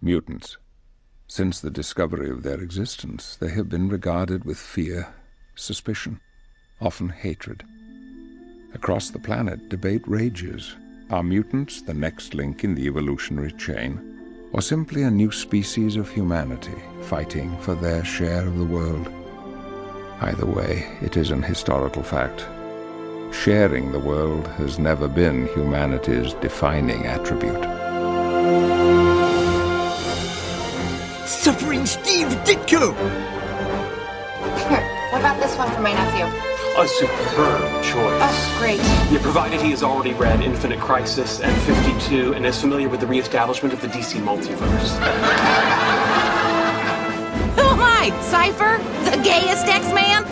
Mutants. Since the discovery of their existence, they have been regarded with fear, suspicion, often hatred. Across the planet, debate rages. Are mutants the next link in the evolutionary chain, or simply a new species of humanity fighting for their share of the world? Either way, it is an historical fact. Sharing the world has never been humanity's defining attribute. Suffering Steve Ditko! Here, what about this one for my nephew? A superb choice. Oh, great. Yeah, provided he has already read Infinite Crisis and 52 and is familiar with the reestablishment of the DC multiverse. Who am I? Cypher? The gayest X-Man?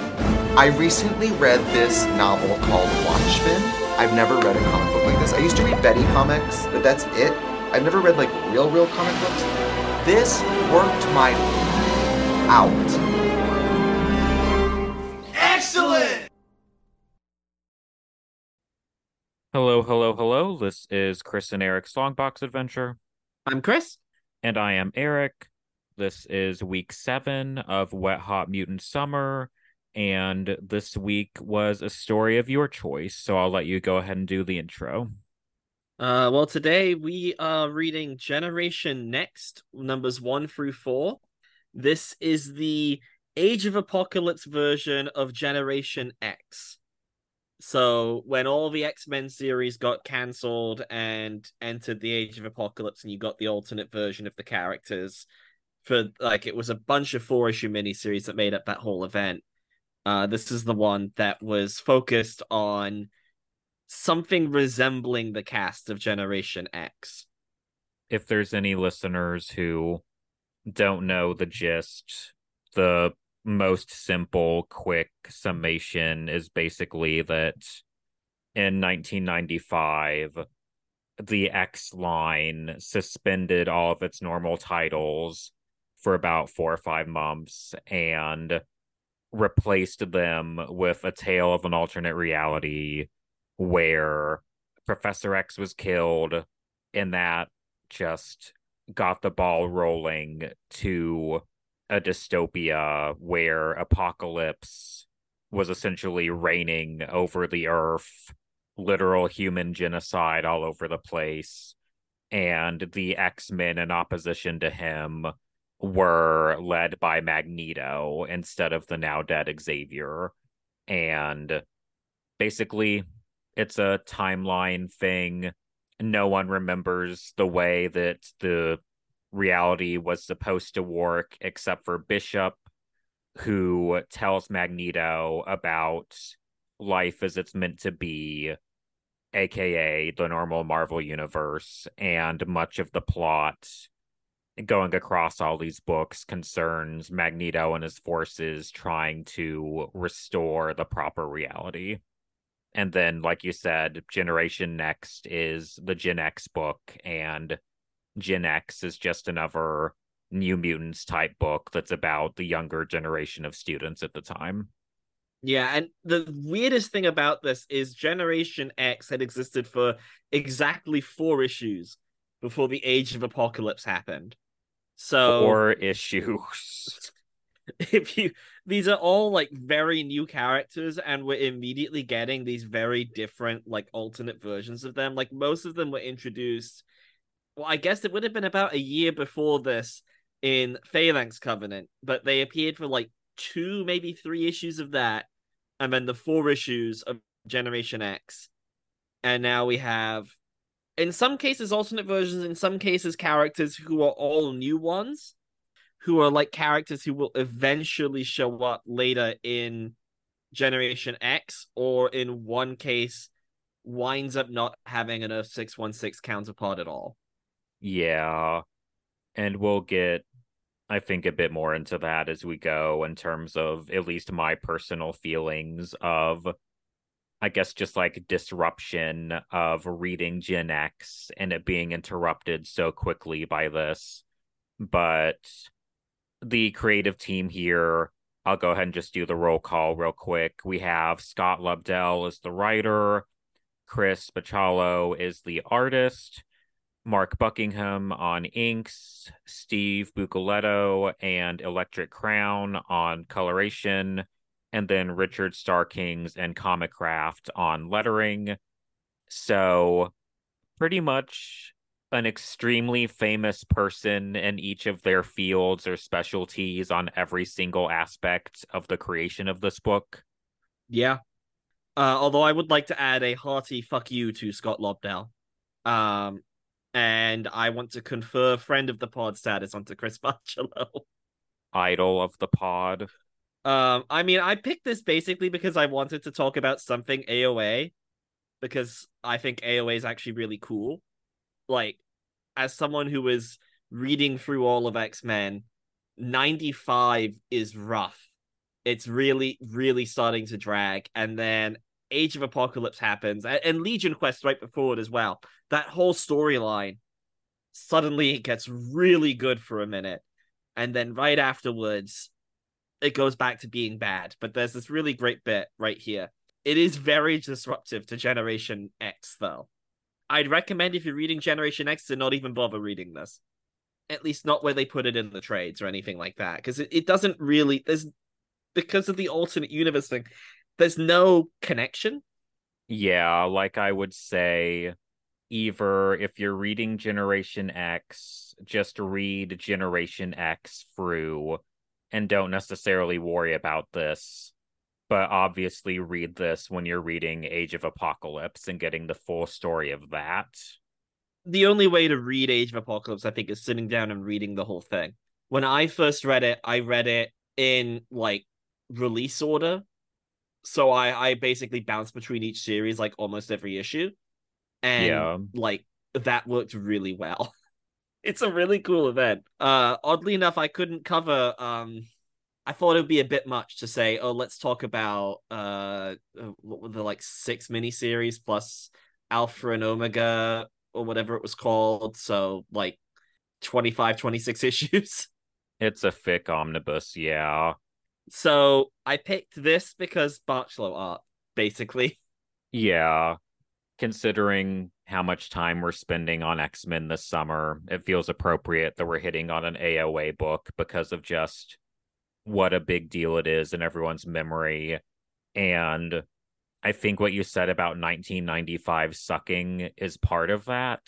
I recently read this novel called Watchmen. I've never read a comic book like this. I used to read Betty comics, but that's it. I've never read like real, real comic books. This worked my out. Excellent! Hello, hello, hello. This is Chris and Eric's Songbox Adventure. I'm Chris. And I am Eric. This is week seven of Wet Hot Mutant Summer. And this week was a story of your choice. So I'll let you go ahead and do the intro. Uh, well, today we are reading Generation Next, numbers one through four. This is the Age of Apocalypse version of Generation X. So when all the X-Men series got cancelled and entered the Age of Apocalypse and you got the alternate version of the characters for like it was a bunch of four issue miniseries that made up that whole event. Uh this is the one that was focused on something resembling the cast of Generation X. If there's any listeners who don't know the gist, the most simple, quick summation is basically that in 1995, the X line suspended all of its normal titles for about four or five months and replaced them with a tale of an alternate reality where Professor X was killed, and that just got the ball rolling to a dystopia where apocalypse was essentially reigning over the earth, literal human genocide all over the place, and the X Men in opposition to him were led by Magneto instead of the now dead Xavier. And basically, it's a timeline thing. No one remembers the way that the reality was supposed to work, except for Bishop, who tells Magneto about life as it's meant to be, aka the normal Marvel universe, and much of the plot going across all these books concerns Magneto and his forces trying to restore the proper reality. And then, like you said, Generation Next is the Gen X book, and Gen X is just another New Mutants type book that's about the younger generation of students at the time. Yeah, and the weirdest thing about this is Generation X had existed for exactly four issues before the Age of Apocalypse happened. So four issues. If you these are all like very new characters, and we're immediately getting these very different like alternate versions of them. Like most of them were introduced well, I guess it would have been about a year before this in Phalanx Covenant, but they appeared for like two, maybe three issues of that, and then the four issues of Generation X. And now we have, in some cases, alternate versions, in some cases, characters who are all new ones, who are like characters who will eventually show up later in Generation X, or in one case, winds up not having an Earth 616 counterpart at all. Yeah. And we'll get, I think, a bit more into that as we go in terms of at least my personal feelings of, I guess, just like disruption of reading Gen X and it being interrupted so quickly by this. But the creative team here, I'll go ahead and just do the roll call real quick. We have Scott Lobdell as the writer, Chris Bachalo is the artist. Mark Buckingham on inks, Steve Buccellato and Electric Crayon on coloration, and then Richard Starkings and Comicraft on lettering. So, pretty much an extremely famous person in each of their fields or specialties on every single aspect of the creation of this book. Yeah. Uh, although I would like to add a hearty fuck you to Scott Lobdell. Um, and I want to confer friend of the pod status onto Chris Bachalo. Idol of the pod. Um, I mean, I picked this basically because I wanted to talk about something AOA because I think AOA is actually really cool. Like, as someone who was reading through all of X Men, 95 is rough. It's really, really starting to drag. And then Age of Apocalypse happens, and Legion Quest right before it as well. That whole storyline suddenly it gets really good for a minute. And then right afterwards, it goes back to being bad. But there's this really great bit right here. It is very disruptive to Generation X, though. I'd recommend if you're reading Generation X to not even bother reading this. At least not where they put it in the trades or anything like that. Because it, it doesn't really there's because of the alternate universe thing, there's no connection. Yeah, like I would say either if you're reading Generation X, just read Generation X through and don't necessarily worry about this but obviously read this when you're reading Age of Apocalypse and getting the full story of that. The only way to read Age of Apocalypse, I think, is sitting down and reading the whole thing. When I first read it, I read it in like release order. So I, I basically bounced between each series like almost every issue. And yeah. like that worked really well. it's a really cool event. Uh oddly enough, I couldn't cover um I thought it would be a bit much to say, oh, let's talk about uh, uh what were the like six miniseries plus Alpha and Omega or whatever it was called. So like 25, 26 issues. It's a thick omnibus, yeah. So I picked this because Bachalo art, basically. Yeah. Considering how much time we're spending on X Men this summer, it feels appropriate that we're hitting on an AOA book because of just what a big deal it is in everyone's memory. And I think what you said about 1995 sucking is part of that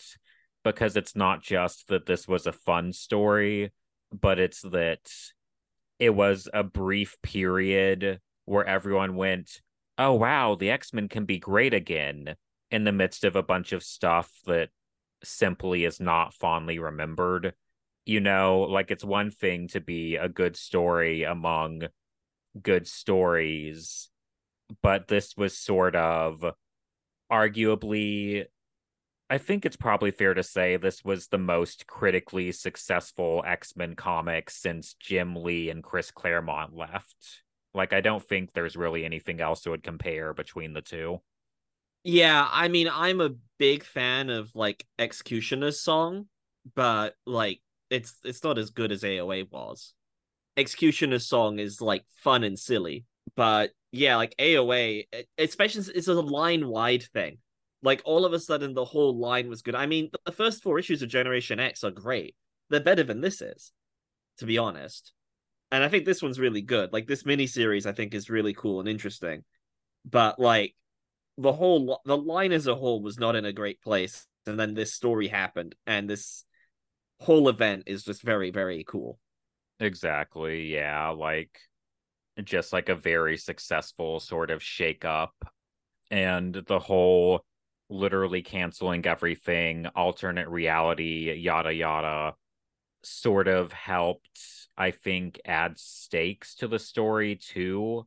because it's not just that this was a fun story, but it's that it was a brief period where everyone went, oh, wow, the X Men can be great again in the midst of a bunch of stuff that simply is not fondly remembered you know like it's one thing to be a good story among good stories but this was sort of arguably I think it's probably fair to say this was the most critically successful X-Men comic since Jim Lee and Chris Claremont left. Like I don't think there's really anything else that would compare between the two. Yeah, I mean I'm a big fan of like X-Cutioner's song, but like it's it's not as good as AOA was. X-Cutioner's song is like fun and silly, but yeah, like AOA, especially it's a line wide thing. Like all of a sudden, the whole line was good. I mean, the first four issues of Generation X are great. They're better than this is, to be honest. And I think this one's really good. Like this mini series, I think is really cool and interesting. But like the whole the line as a whole was not in a great place, and then this story happened, and this whole event is just very very cool. Exactly yeah like just like a very successful sort of shake up and the whole literally canceling everything alternate reality yada yada sort of helped i think add stakes to the story too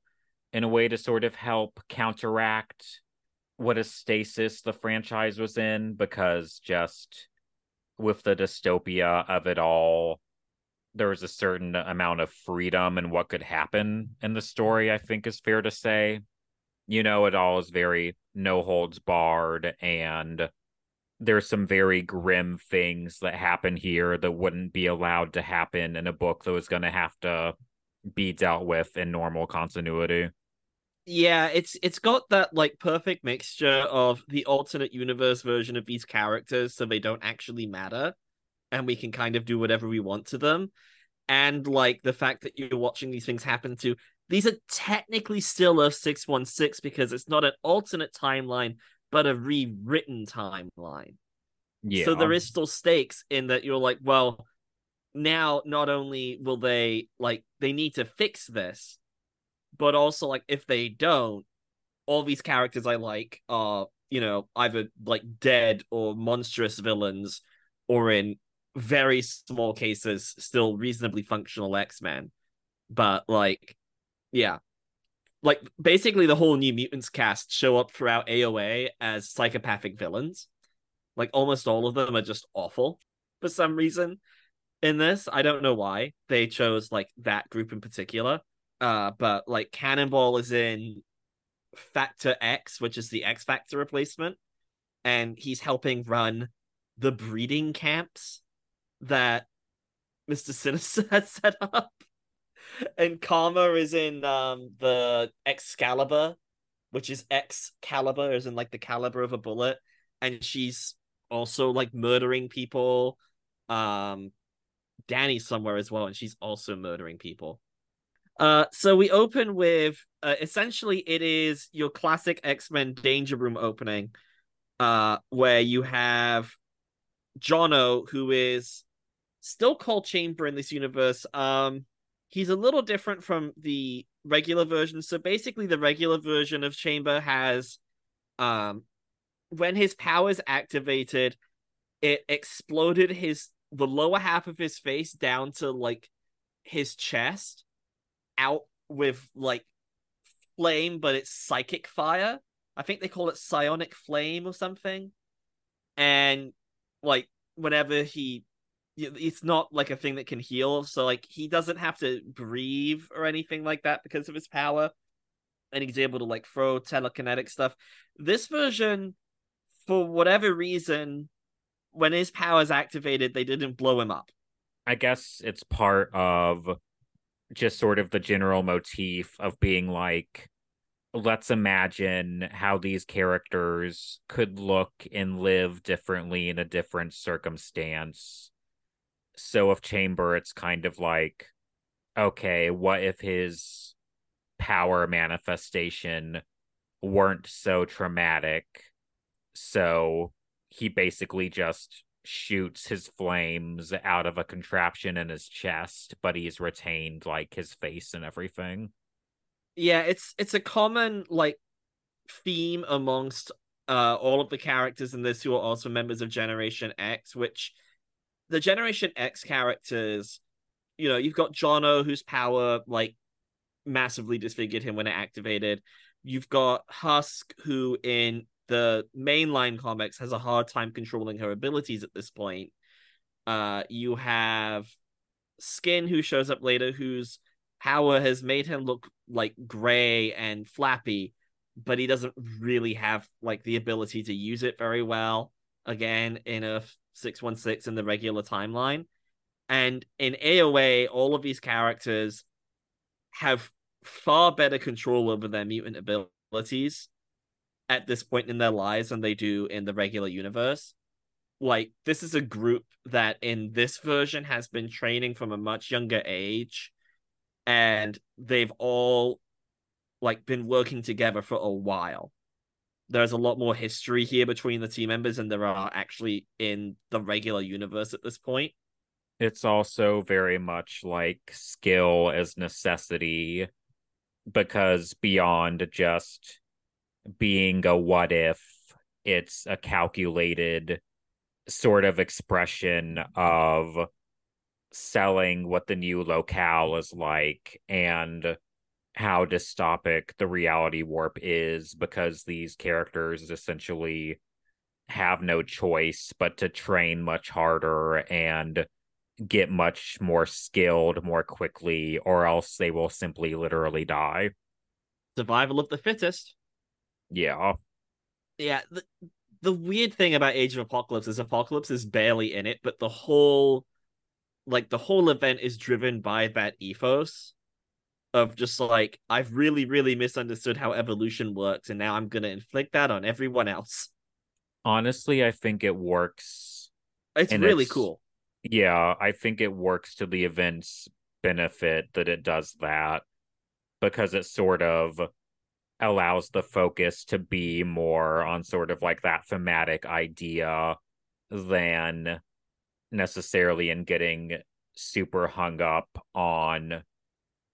in a way to sort of help counteract what a stasis the franchise was in because just with the dystopia of it all, there was a certain amount of freedom in what could happen in the story, I think is fair to say. You know, it all is very no holds barred, and there's some very grim things that happen here that wouldn't be allowed to happen in a book that was going to have to be dealt with in normal continuity. Yeah, it's it's got that like perfect mixture of the alternate universe version of these characters, so they don't actually matter, and we can kind of do whatever we want to them, and like the fact that you're watching these things happen to these are technically still a six one six because it's not an alternate timeline, but a rewritten timeline. Yeah. So there is still stakes in that you're like, well, now not only will they like they need to fix this, but also like if they don't, all these characters I like are, you know, either like dead or monstrous villains, or in very small cases, still reasonably functional X-Men. But like, yeah. Like basically the whole New Mutants cast show up throughout AOA as psychopathic villains. Like almost all of them are just awful for some reason in this. I don't know why they chose like that group in particular. Uh, but like Cannonball is in Factor X, which is the X Factor replacement, and he's helping run the breeding camps that Mr. Sinister had set up. And Karma is in um the X-Calibre, which is X-Calibre, is in like the caliber of a bullet, and she's also like murdering people. Um Danny's somewhere as well, and she's also murdering people. Uh, so we open with uh, essentially it is your classic X Men Danger Room opening, uh, where you have Jono, who is still called Chamber in this universe. Um, he's a little different from the regular version. So basically, the regular version of Chamber has, um, when his powers activated, it exploded his the lower half of his face down to like his chest out with like flame, but it's psychic fire. I think they call it psionic flame or something. And like whenever he it's not like a thing that can heal, so like he doesn't have to breathe or anything like that because of his power. And he's able to like throw telekinetic stuff. This version, for whatever reason, when his powers activated, they didn't blow him up. I guess it's part of just sort of the general motif of being like let's imagine how these characters could look and live differently in a different circumstance. So of Chamber, it's kind of like, okay, what if his power manifestation weren't so traumatic? So he basically just shoots his flames out of a contraption in his chest, but he's retained like his face and everything. Yeah, it's it's a common like theme amongst uh all of the characters in this who are also members of Generation X, which the Generation X characters, you know, you've got Jono whose power like massively disfigured him when it activated. You've got Husk, who in the mainline comics has a hard time controlling her abilities at this point. Uh, you have Skin, who shows up later, whose power has made him look like gray and flappy, but he doesn't really have like the ability to use it very well. Again, in a six one six in the regular timeline, and in AOA, all of these characters have far better control over their mutant abilities at this point in their lives than they do in the regular universe. Like, this is a group that in this version has been training from a much younger age, and they've all like been working together for a while. There's a lot more history here between the team members than there are actually in the regular universe at this point. It's also very much like skill as necessity because beyond just being a what if it's a calculated sort of expression of selling what the new locale is like and how dystopic the reality warp is because these characters essentially have no choice but to train much harder and get much more skilled more quickly or else they will simply literally die. Survival of the fittest yeah. Yeah. The, the weird thing about Age of Apocalypse is Apocalypse is barely in it, but the whole like the whole event is driven by that ethos. of just like I've really, really misunderstood how evolution works, and now I'm gonna inflict that on everyone else. Honestly, I think it works. It's really it's- cool. Yeah, I think it works to the event's benefit that it does that because it sort of allows the focus to be more on sort of like that thematic idea than necessarily in getting super hung up on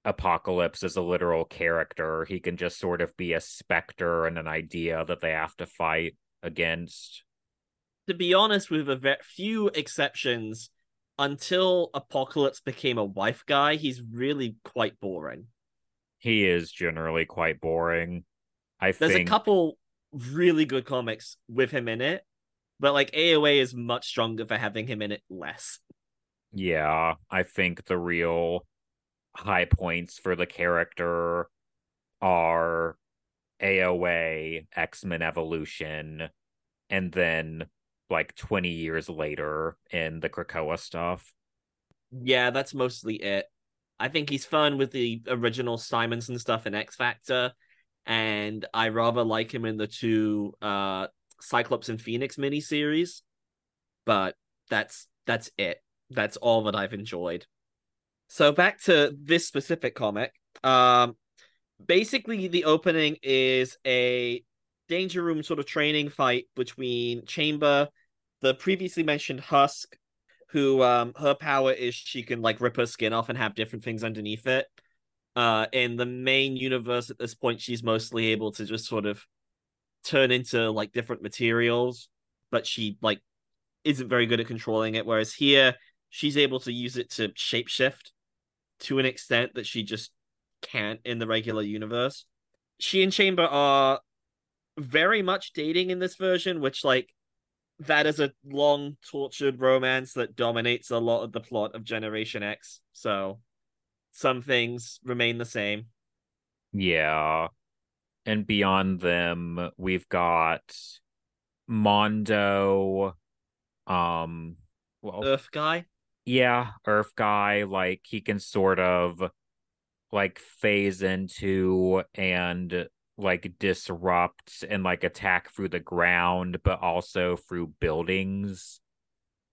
Apocalypse as a literal character. He can just sort of be a specter and an idea that they have to fight against. To be honest, with a ve- few exceptions, until Apocalypse became a wife guy, he's really quite boring. He is generally quite boring. I There's think a couple really good comics with him in it, but like AOA is much stronger for having him in it less. Yeah, I think the real high points for the character are AOA, X Men Evolution, and then like 20 years later in the Krakoa stuff. Yeah, that's mostly it. I think he's fun with the original Simonson stuff in X Factor, and I rather like him in the two uh Cyclops and Phoenix miniseries. But that's that's it. That's all that I've enjoyed. So back to this specific comic. Um basically the opening is a danger room sort of training fight between Chamber, the previously mentioned Husk, who um her power is she can like rip her skin off and have different things underneath it. Uh in the main universe at this point she's mostly able to just sort of turn into like different materials, but she like isn't very good at controlling it whereas here she's able to use it to shapeshift to an extent that she just can't in the regular universe. She and Chamber are very much dating in this version, which like that is a long tortured romance that dominates a lot of the plot of Generation X. So some things remain the same. Yeah. And beyond them, we've got Mondo, um, well, Earth guy. yeah, Earth guy, like he can sort of like phase into and like disrupt and like attack through the ground, but also through buildings.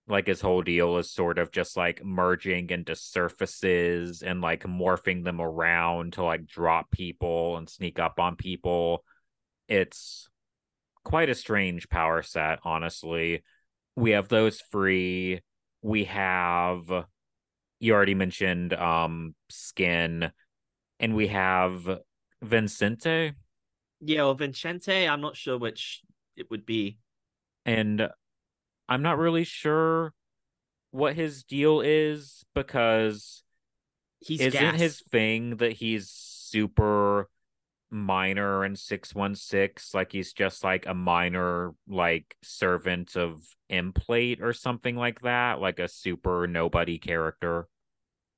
Like his whole deal is sort of just like merging into surfaces and like morphing them around to like drop people and sneak up on people. It's quite a strange power set, honestly. We have those free. We have you already mentioned um skin and we have Vincente Yeah, well Vincente, I'm not sure which it would be. and I'm not really sure what his deal is because He's isn't gas. his thing that he's super minor in 616 like he's just like a minor like servant of Emplate or something like that like a super nobody character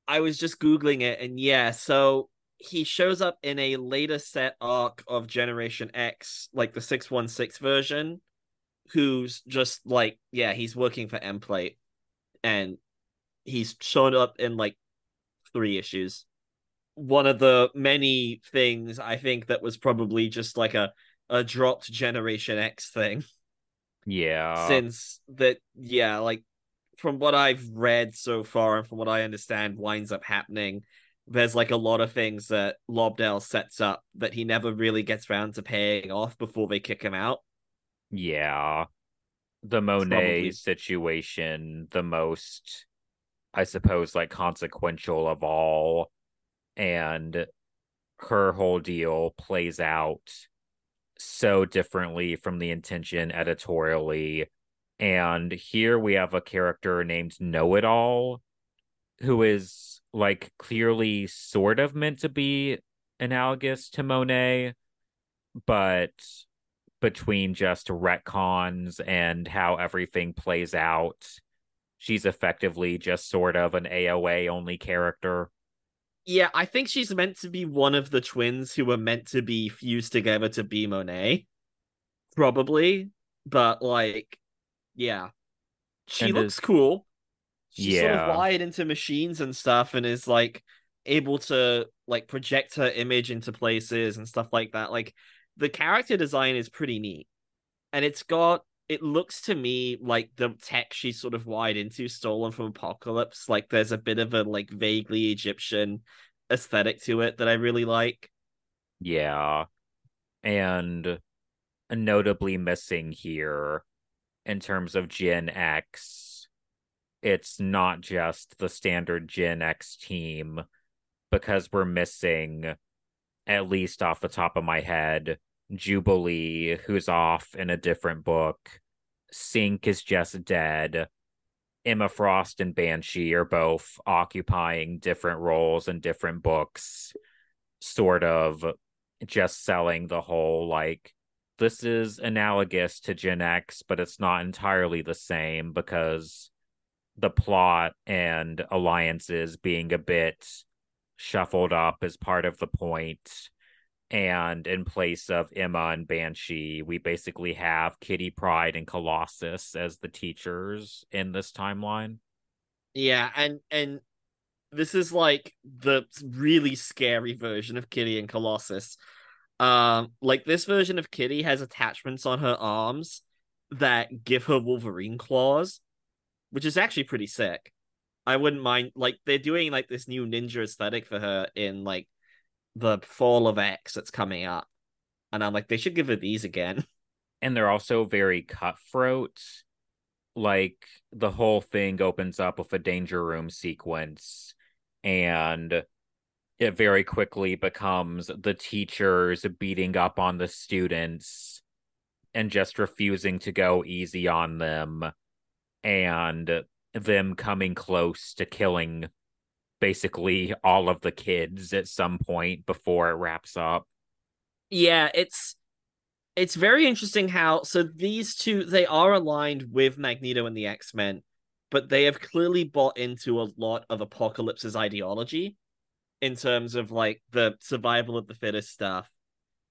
I was just googling it, and yeah, so he shows up in a later set arc of Generation X, like the six one six version, who's just like, yeah, he's working for Emplate, and he's shown up in like three issues. One of the many things I think that was probably just like a a dropped Generation X thing. Yeah. Since that yeah like from what i've read so far and from what i understand winds up happening there's like a lot of things that lobdell sets up that he never really gets around to paying off before they kick him out Yeah. The Monet Probably. situation, the most, I suppose, like consequential of all. And her whole deal plays out so differently from the intention editorially. And here we have a character named Know It All, who is like clearly sort of meant to be analogous to Monet, but between just retcons and how everything plays out, she's effectively just sort of an AOA only character. yeah i think she's meant to be one of the twins who were meant to be fused together to be monet probably but like yeah she And looks is- cool she's sort Yeah. of wired into machines and stuff and is like able to like project her image into places and stuff like that. Like the character design is pretty neat. And it's got it looks to me like the tech she's sort of wired into stolen from Apocalypse. Like there's a bit of a like vaguely Egyptian aesthetic to it that I really like. Yeah. And notably missing here in terms of Gen X, it's not just the standard Gen X team because we're missing, at least off the top of my head, Jubilee, who's off in a different book. Synch is just dead. Emma Frost and Banshee are both occupying different roles in different books, sort of just selling the whole like this is analogous to Gen X, but it's not entirely the same because the plot and alliances being a bit shuffled up as part of the point. And in place of Emma and Banshee, we basically have Kitty Pryde and Colossus as the teachers in this timeline. Yeah, and and this is like the really scary version of Kitty and Colossus um, like this version of Kitty has attachments on her arms that give her Wolverine claws, which is actually pretty sick. I wouldn't mind like they're doing like this new ninja aesthetic for her in like the fall of X that's coming up. And I'm like, they should give her these again. And they're also very cutthroat. Like the whole thing opens up with a danger room sequence and it very quickly becomes the teachers beating up on the students and just refusing to go easy on them and them coming close to killing basically all of the kids at some point before it wraps up. Yeah, it's it's very interesting how so these two they are aligned with Magneto and the X-Men, but they have clearly bought into a lot of Apocalypse's ideology in terms of like the survival of the fittest stuff.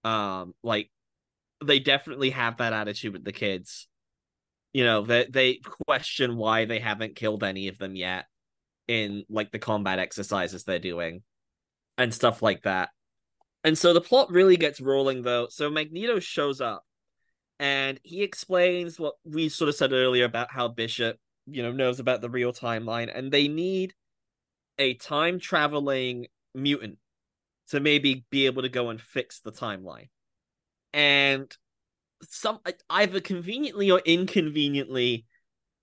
Um, like they definitely have that attitude with the kids. You know, they they question why they haven't killed any of them yet in like the combat exercises they're doing and stuff like that. And so the plot really gets rolling though. So Magneto shows up and he explains what we sort of said earlier about how Bishop, you know, knows about the real timeline and they need a time traveling mutant to maybe be able to go and fix the timeline. And some either conveniently or inconveniently,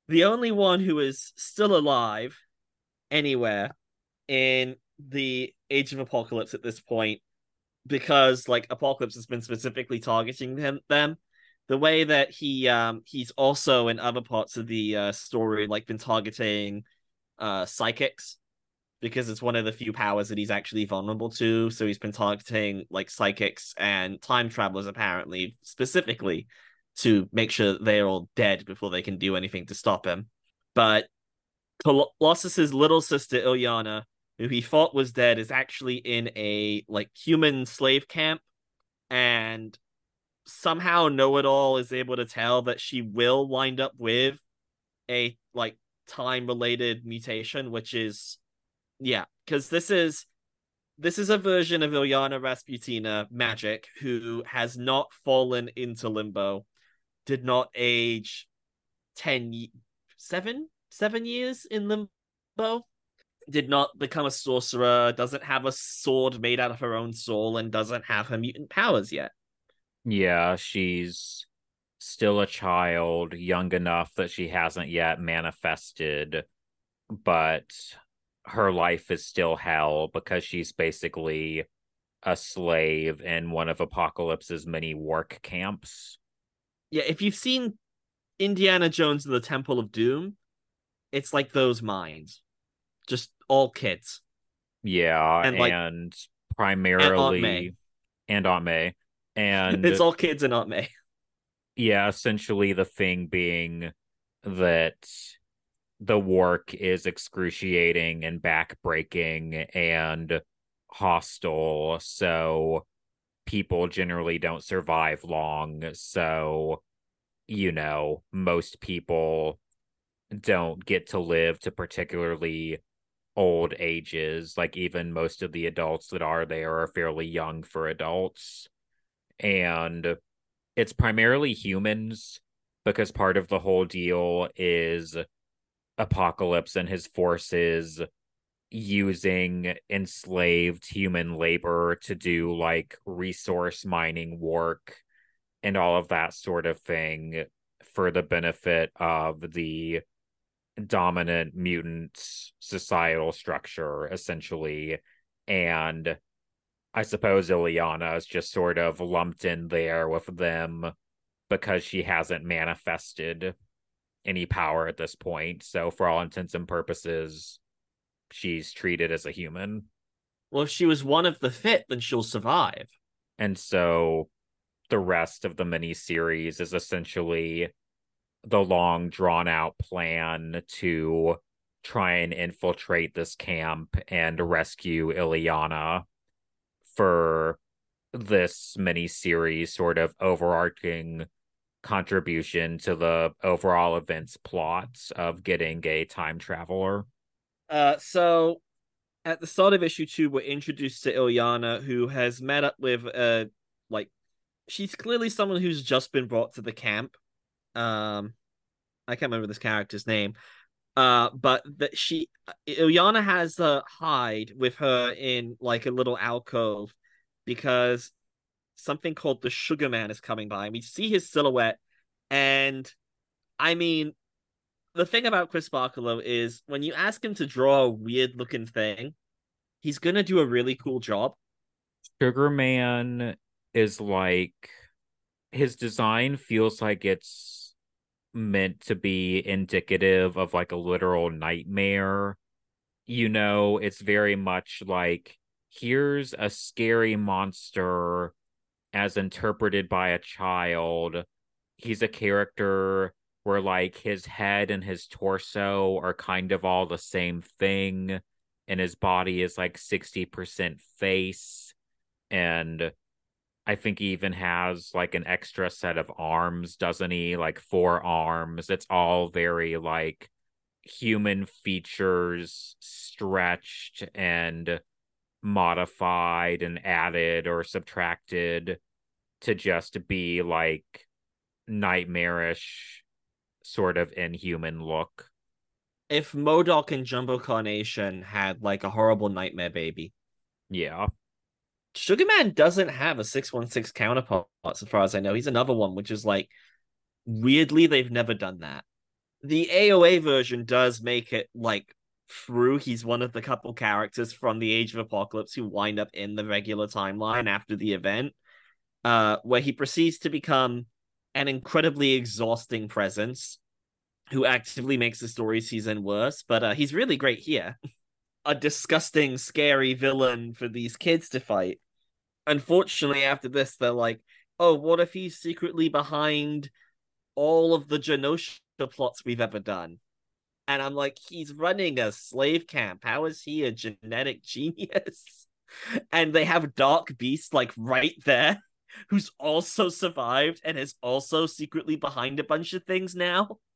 the only one who is still alive anywhere in the Age of Apocalypse at this point, because like Apocalypse has been specifically targeting them, them the way that he um he's also in other parts of the uh, story like been targeting uh psychics because it's one of the few powers that he's actually vulnerable to. So he's been targeting like psychics and time travelers apparently specifically to make sure they're all dead before they can do anything to stop him. But Colossus's little sister Illyana, who he thought was dead, is actually in a like human slave camp, and somehow Know It All is able to tell that she will wind up with a like time related mutation, which is yeah, because this is this is a version of Illyana Rasputina Magik who has not fallen into limbo, did not age 10 seven seven years in limbo, did not become a sorcerer, doesn't have a sword made out of her own soul, and doesn't have her mutant powers yet. Yeah, she's still a child, young enough that she hasn't yet manifested, but her life is still hell because she's basically a slave in one of Apocalypse's many work camps. Yeah, if you've seen Indiana Jones and the Temple of Doom, it's like those mines. Just all kids. Yeah, and, like, and primarily and Aunt May. And it's all kids and Aunt May. Yeah, essentially the thing being that the work is excruciating and backbreaking and hostile so people generally don't survive long so you know most people don't get to live to particularly old ages. Like even most of the adults that are there are fairly young for adults. And it's primarily humans because part of the whole deal is Apocalypse and his forces using enslaved human labor to do like resource mining work and all of that sort of thing for the benefit of the dominant mutant societal structure essentially. And i suppose Illyana is just sort of lumped in there with them because she hasn't manifested any power at this point so for all intents and purposes she's treated as a human Well, if she was one of the fit, then she'll survive. and so the rest of the mini series is essentially the long drawn out plan to try and infiltrate this camp and rescue Illyana for this mini series sort of overarching contribution to the overall events plots of getting a time traveler. Uh, so at the start of issue two, we're introduced to Illyana, who has met up with uh, like she's clearly someone who's just been brought to the camp. Um, I can't remember this character's name. Uh, but that she Illyana has a hide with her in like a little alcove because something called the Sugar Man is coming by. and We see his silhouette, and I mean, the thing about Chris Bachalo is when you ask him to draw a weird looking thing, he's gonna do a really cool job. Sugar Man is like his design feels like it's meant to be indicative of like a literal nightmare. You know, it's very much like here's a scary monster as interpreted by a child. He's a character where like his head and his torso are kind of all the same thing and his body is like 60% face and I think he even has like an extra set of arms, doesn't he? Like four arms. It's all very like human features stretched and modified and added or subtracted to just be like nightmarish sort of inhuman look. If MODOK and Jumbo Carnation had like a horrible nightmare baby, Yeah. Sugar Man doesn't have a 616 counterpart, as far as I know. He's another one, which is like weirdly, they've never done that. The AOA version does make it like through. He's one of the couple characters from the Age of Apocalypse who wind up in the regular timeline after the event, uh, where he proceeds to become an incredibly exhausting presence who actively makes the story season worse. But uh, he's really great here. a disgusting, scary villain for these kids to fight. Unfortunately, after this, they're like, oh, what if he's secretly behind all of the Genosha plots we've ever done? And I'm like, he's running a slave camp. How is he a genetic genius? And they have Dark Beast like right there, who's also survived and is also secretly behind a bunch of things now.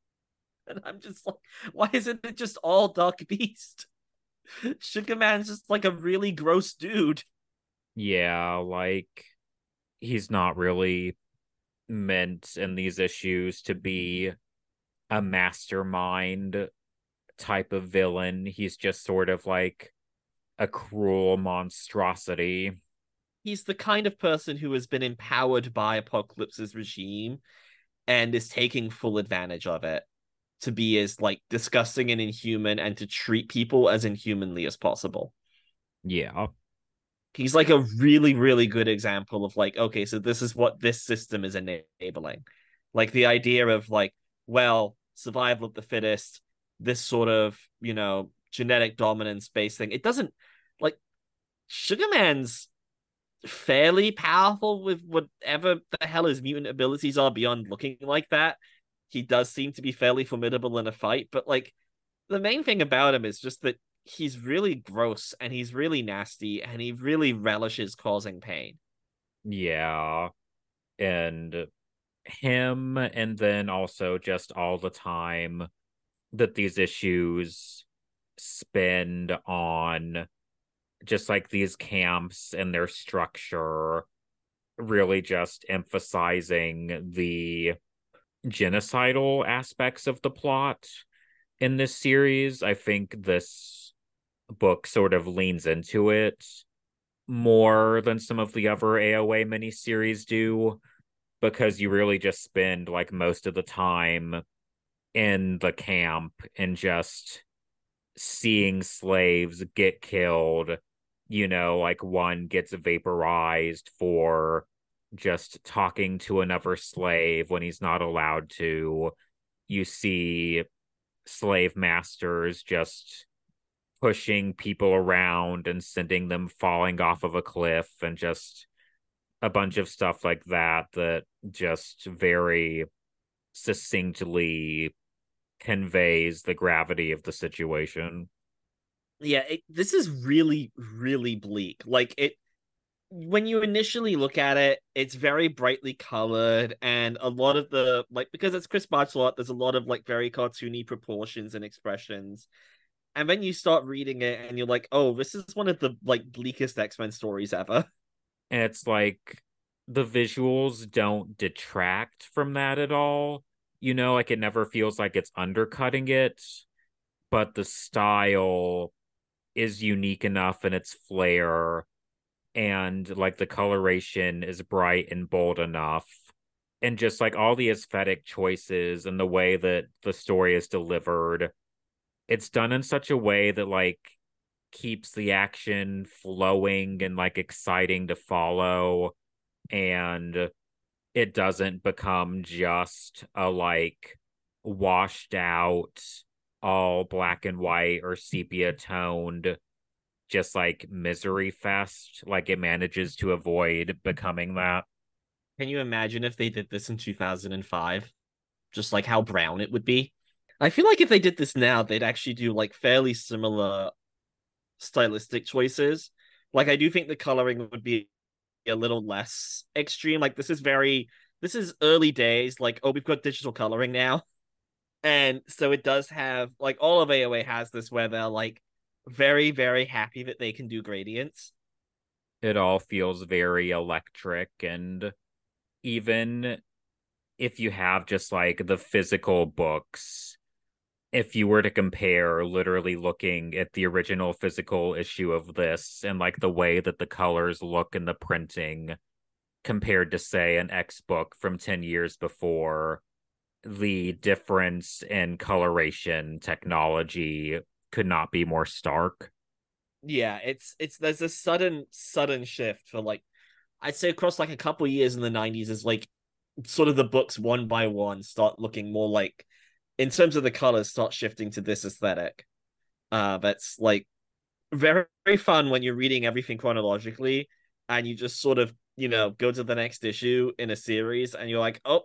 And I'm just like, why isn't it just all Dark Beast? Sugar Man's just like a really gross dude. Yeah, like he's not really meant in these issues to be a mastermind type of villain. He's just sort of like a cruel monstrosity. He's the kind of person who has been empowered by Apocalypse's regime and is taking full advantage of it to be as like disgusting and inhuman and to treat people as inhumanly as possible. Yeah. He's like a really, really good example of like, okay, so this is what this system is enabling. Like the idea of like, well, survival of the fittest, this sort of, you know, genetic dominance based thing. It doesn't like Sugar Man's fairly powerful with whatever the hell his mutant abilities are beyond looking like that. He does seem to be fairly formidable in a fight, but like the main thing about him is just that he's really gross and he's really nasty and he really relishes causing pain. Yeah. And him, and then also just all the time that these issues spend on just like these camps and their structure really just emphasizing the genocidal aspects of the plot in this series. I think this book sort of leans into it more than some of the other AOA miniseries do because you really just spend like most of the time in the camp and just seeing slaves get killed you know like one gets vaporized for just talking to another slave when he's not allowed to. You see slave masters just pushing people around and sending them falling off of a cliff and just a bunch of stuff like that that just very succinctly conveys the gravity of the situation. Yeah, it, this is really, really bleak. Like it, when you initially look at it, it's very brightly colored, and a lot of the like because it's Chris Bachalo, there's a lot of like very cartoony proportions and expressions. And then you start reading it, and you're like, "Oh, this is one of the like bleakest X Men stories ever." And it's like the visuals don't detract from that at all. You know, like it never feels like it's undercutting it, but the style is unique enough in its flair and like the coloration is bright and bold enough and just like all the aesthetic choices and the way that the story is delivered it's done in such a way that like keeps the action flowing and like exciting to follow and it doesn't become just a like washed out all black and white or sepia toned just like misery fest like it manages to avoid becoming that? Can you imagine if they did this in 2005 just like how brown it would be? I feel like if they did this now they'd actually do like fairly similar stylistic choices. Like i do think the coloring would be a little less extreme. Like this is very this is early days. Like oh we've got digital coloring now. And so it does have like all of AOA has this where they're like very, very happy that they can do gradients. It all feels very electric. And even if you have just like the physical books, if you were to compare literally looking at the original physical issue of this and like the way that the colors look in the printing compared to say an X book from 10 years before, the difference in coloration technology could not be more stark. Yeah, it's it's there's a sudden sudden shift for like I'd say across like a couple years in the 90s is like sort of the books one by one start looking more like in terms of the colors start shifting to this aesthetic. Uh that's like very, very fun when you're reading everything chronologically and you just sort of, you know, go to the next issue in a series and you're like, "Oh,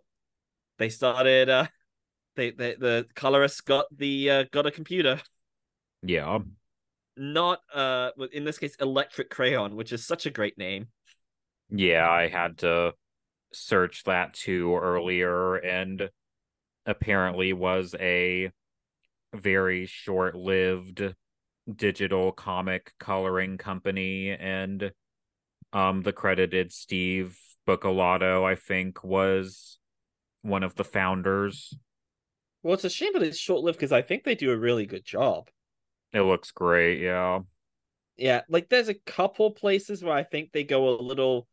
they started uh they, they the colorists got the uh, got a computer. Yeah. Not uh in this case electric crayon which is such a great name. Yeah i had to search that too earlier and apparently was a very short-lived digital comic coloring company and um the credited steve buccellato i think was one of the founders well it's a shame that it's short-lived because i think they do a really good job it looks great, yeah. Yeah, like there's a couple places where I think they go a little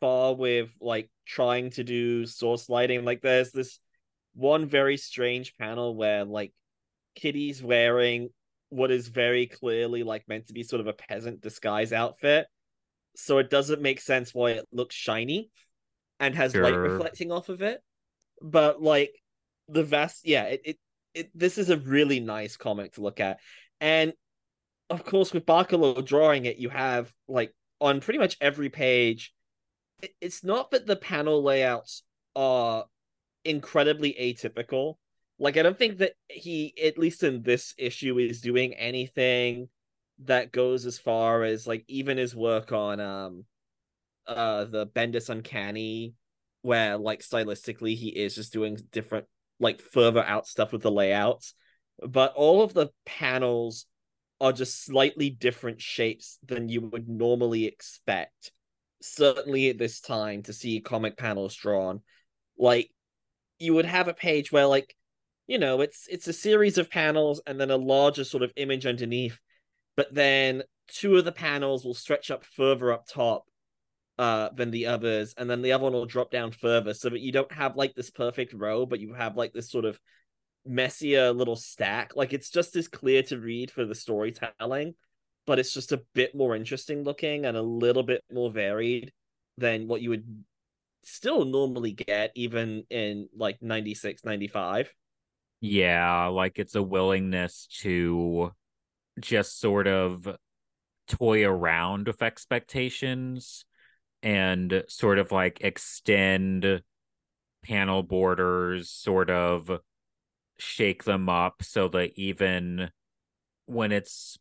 far with like trying to do source lighting. Like there's this one very strange panel where like Kitty's wearing what is very clearly like meant to be sort of a peasant disguise outfit. So it doesn't make sense why it looks shiny and has sure. light reflecting off of it. But like the vast yeah, it, it it this is a really nice comic to look at. And of course, with Bachalo drawing it, you have like on pretty much every page. It's not that the panel layouts are incredibly atypical. Like, I don't think that he, at least in this issue, is doing anything that goes as far as like even his work on um uh the Bendis Uncanny, where like stylistically he is just doing different like further out stuff with the layouts but all of the panels are just slightly different shapes than you would normally expect. Certainly at this time to see comic panels drawn. Like you would have a page where like you know it's it's a series of panels and then a larger sort of image underneath but then two of the panels will stretch up further up top uh than the others and then the other one will drop down further so that you don't have like this perfect row but you have like this sort of messier little stack. Like it's just as clear to read for the storytelling but it's just a bit more interesting looking and a little bit more varied than what you would still normally get even in like 96 95 yeah like it's a willingness to just sort of toy around with expectations and sort of like extend panel borders, sort of shake them up so that even when it's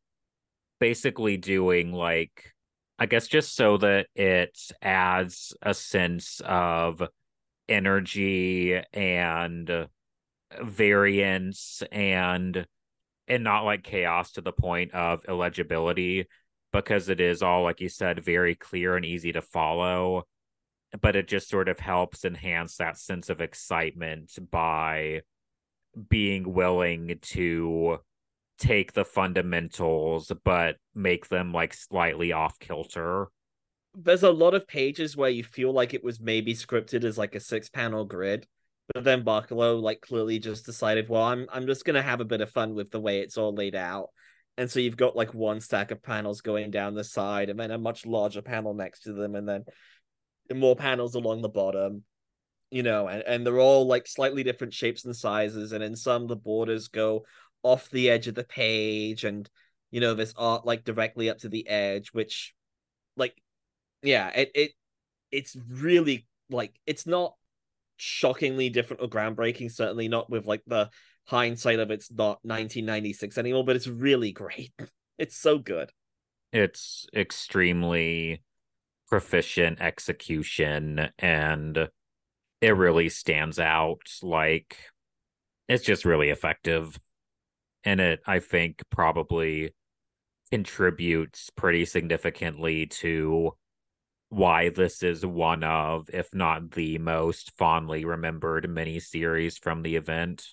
basically doing like I guess just so that it adds a sense of energy and variance and and not like chaos to the point of illegibility because it is all like you said very clear and easy to follow. But it just sort of helps enhance that sense of excitement by being willing to take the fundamentals but make them like slightly off kilter there's a lot of pages where you feel like it was maybe scripted as like a six panel grid but then Bachalo like clearly just decided, well, I'm I'm just gonna have a bit of fun with the way it's all laid out. And so you've got like one stack of panels going down the side, and then a much larger panel next to them, and then more panels along the bottom. You know, and, and they're all like slightly different shapes and sizes, and in some the borders go off the edge of the page, and you know, this art like directly up to the edge, which like yeah, it it it's really like it's not shockingly different or groundbreaking. Certainly not with like the hindsight of it's not 1996 anymore, but it's really great. It's so good. It's extremely proficient execution and it really stands out. Like it's just really effective. And it, I think, probably contributes pretty significantly to why this is one of, if not the most fondly remembered miniseries from the event.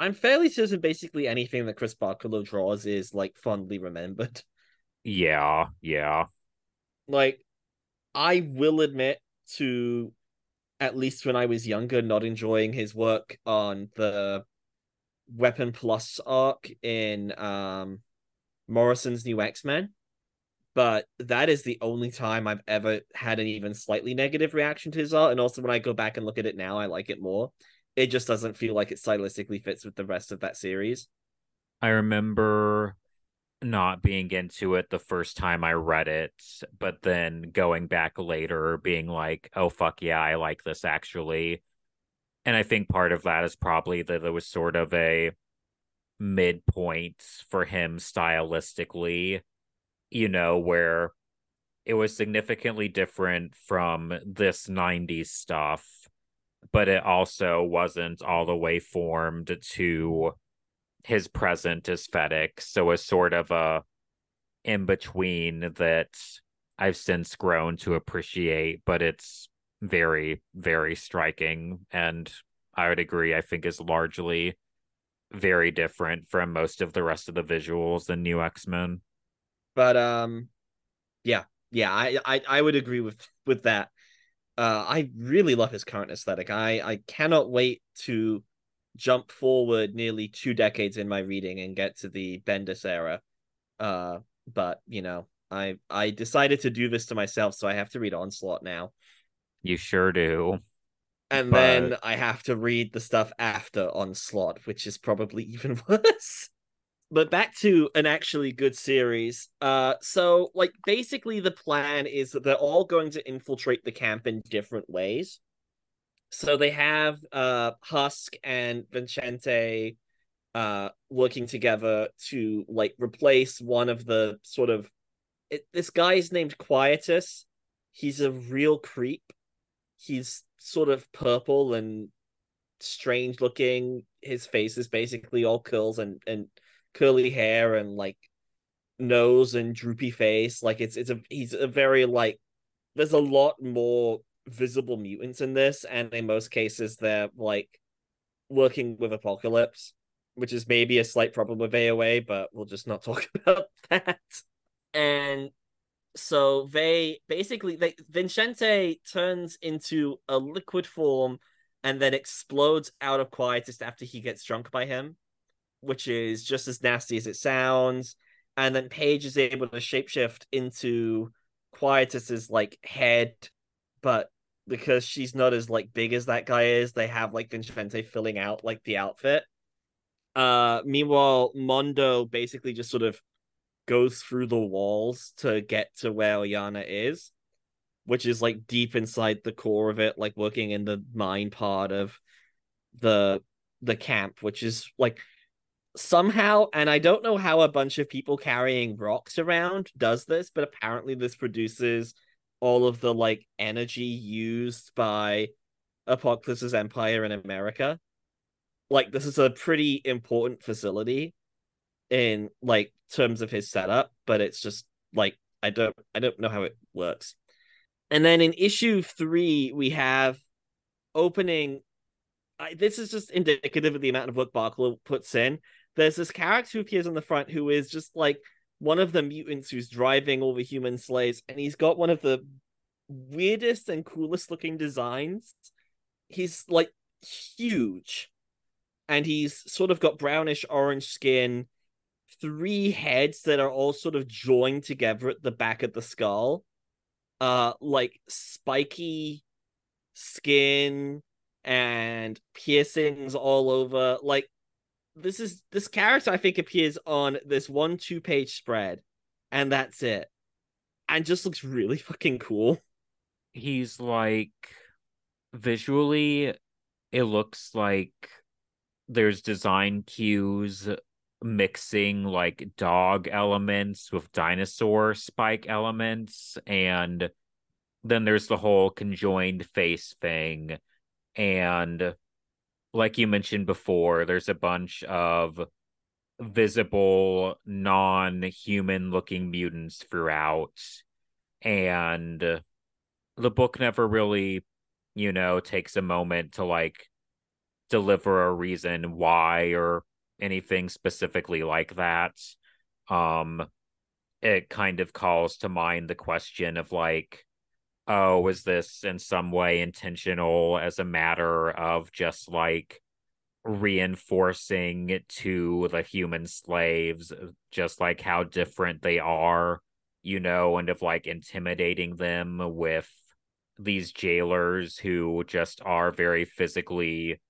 I'm fairly certain basically anything that Chris Bachalo draws is like fondly remembered. Yeah, yeah. Like, I will admit to, at least when I was younger, not enjoying his work on the Weapon Plus arc in um Morrison's New X Men but that is the only time I've ever had an even slightly negative reaction to his art. And also, when I go back and look at it now, I like it more. It just doesn't feel like it stylistically fits with the rest of that series. I remember not being into it the first time I read it, but then going back later being like, oh, fuck yeah, I like this actually. And I think part of that is probably that there was sort of a midpoint for him stylistically you know, where it was significantly different from this 90s stuff, but it also wasn't all the way formed to his present aesthetic. So it's sort of a in between that I've since grown to appreciate, but it's very, very striking. And I would agree, I think is largely very different from most of the rest of the visuals in New X Men. But um, yeah, yeah, I I, I would agree with with that. Uh, I really love his current aesthetic. I I cannot wait to jump forward nearly two decades in my reading and get to the Bendis era. Uh, but you know, I I decided to do this to myself, so I have to read Onslaught now. You sure do. And but... then I have to read the stuff after Onslaught, which is probably even worse but back to an actually good series. Uh, so like basically the plan is that they're all going to infiltrate the camp in different ways. So they have uh Husk and Vincente uh working together to like replace one of the sort of it, this guy is named Quietus. He's a real creep. He's sort of purple and strange looking. His face is basically all curls and and curly hair and like nose and droopy face. Like it's it's a he's a very like there's a lot more visible mutants in this, and in most cases they're like working with Apocalypse, which is maybe a slight problem with AOA, but we'll just not talk about that. And so they basically they Vincente turns into a liquid form and then explodes out of Quietus after he gets drunk by him, which is just as nasty as it sounds. And then Paige is able to shapeshift into Quietus's like head, but because she's not as like big as that guy is, they have like Vincente filling out like the outfit. Uh meanwhile, Mondo basically just sort of goes through the walls to get to where Illyana is, which is like deep inside the core of it, like working in the mine part of the the camp, which is like somehow, and I don't know how a bunch of people carrying rocks around does this, but apparently this produces all of the like energy used by Apocalypse's empire in America. Like this is a pretty important facility in like terms of his setup, but it's just like I don't I don't know how it works. And then in issue three, we have opening. I, this is just indicative of the amount of work Bachalo puts in. There's this character who appears on the front who is just like one of the mutants who's driving all the human slaves, and he's got one of the weirdest and coolest looking designs. He's like huge, and he's sort of got brownish orange skin three heads that are all sort of joined together at the back of the skull. Uh like spiky skin and piercings all over. Like this is this character I think appears on this one two page spread, and that's it. And just looks really fucking cool. He's like visually it looks like there's design cues mixing like dog elements with dinosaur spike elements and then there's the whole conjoined face thing. And like you mentioned before there's a bunch of visible non-human looking mutants throughout. And the book never really you know takes a moment to like deliver a reason why or anything specifically like that. Um, it kind of calls to mind the question of like, oh, is this in some way intentional as a matter of just like reinforcing to the human slaves just like how different they are, you know, and of like intimidating them with these jailers who just are very physically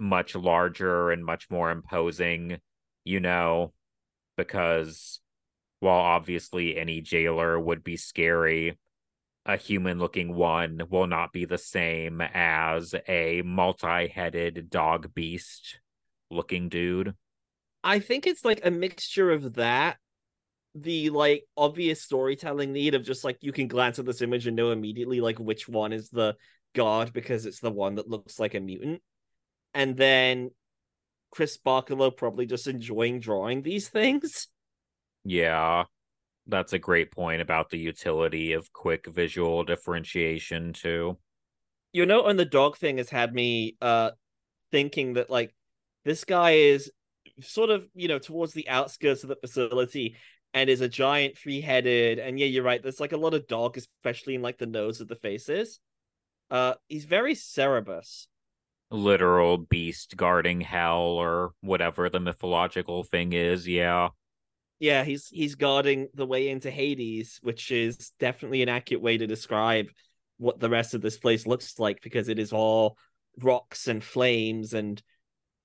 much larger and much more imposing, you know, because while obviously any jailer would be scary, a human looking one will not be the same as a multi headed dog beast looking dude. I think it's like a mixture of that, the like obvious storytelling need of just like you can glance at this image and know immediately like which one is the god because it's the one that looks like a mutant and then Chris Bachalo probably just enjoying drawing these things. Yeah, that's a great point about the utility of quick visual differentiation too. Your note on the dog thing has had me uh thinking that like this guy is sort of you know towards the outskirts of the facility and is a giant three-headed and yeah you're right there's like a lot of dog especially in like the nose of the faces uh he's very Cerberus literal beast guarding hell or whatever the mythological thing is. Yeah. Yeah, he's he's guarding the way into Hades, which is definitely an accurate way to describe what the rest of this place looks like because it is all rocks and flames and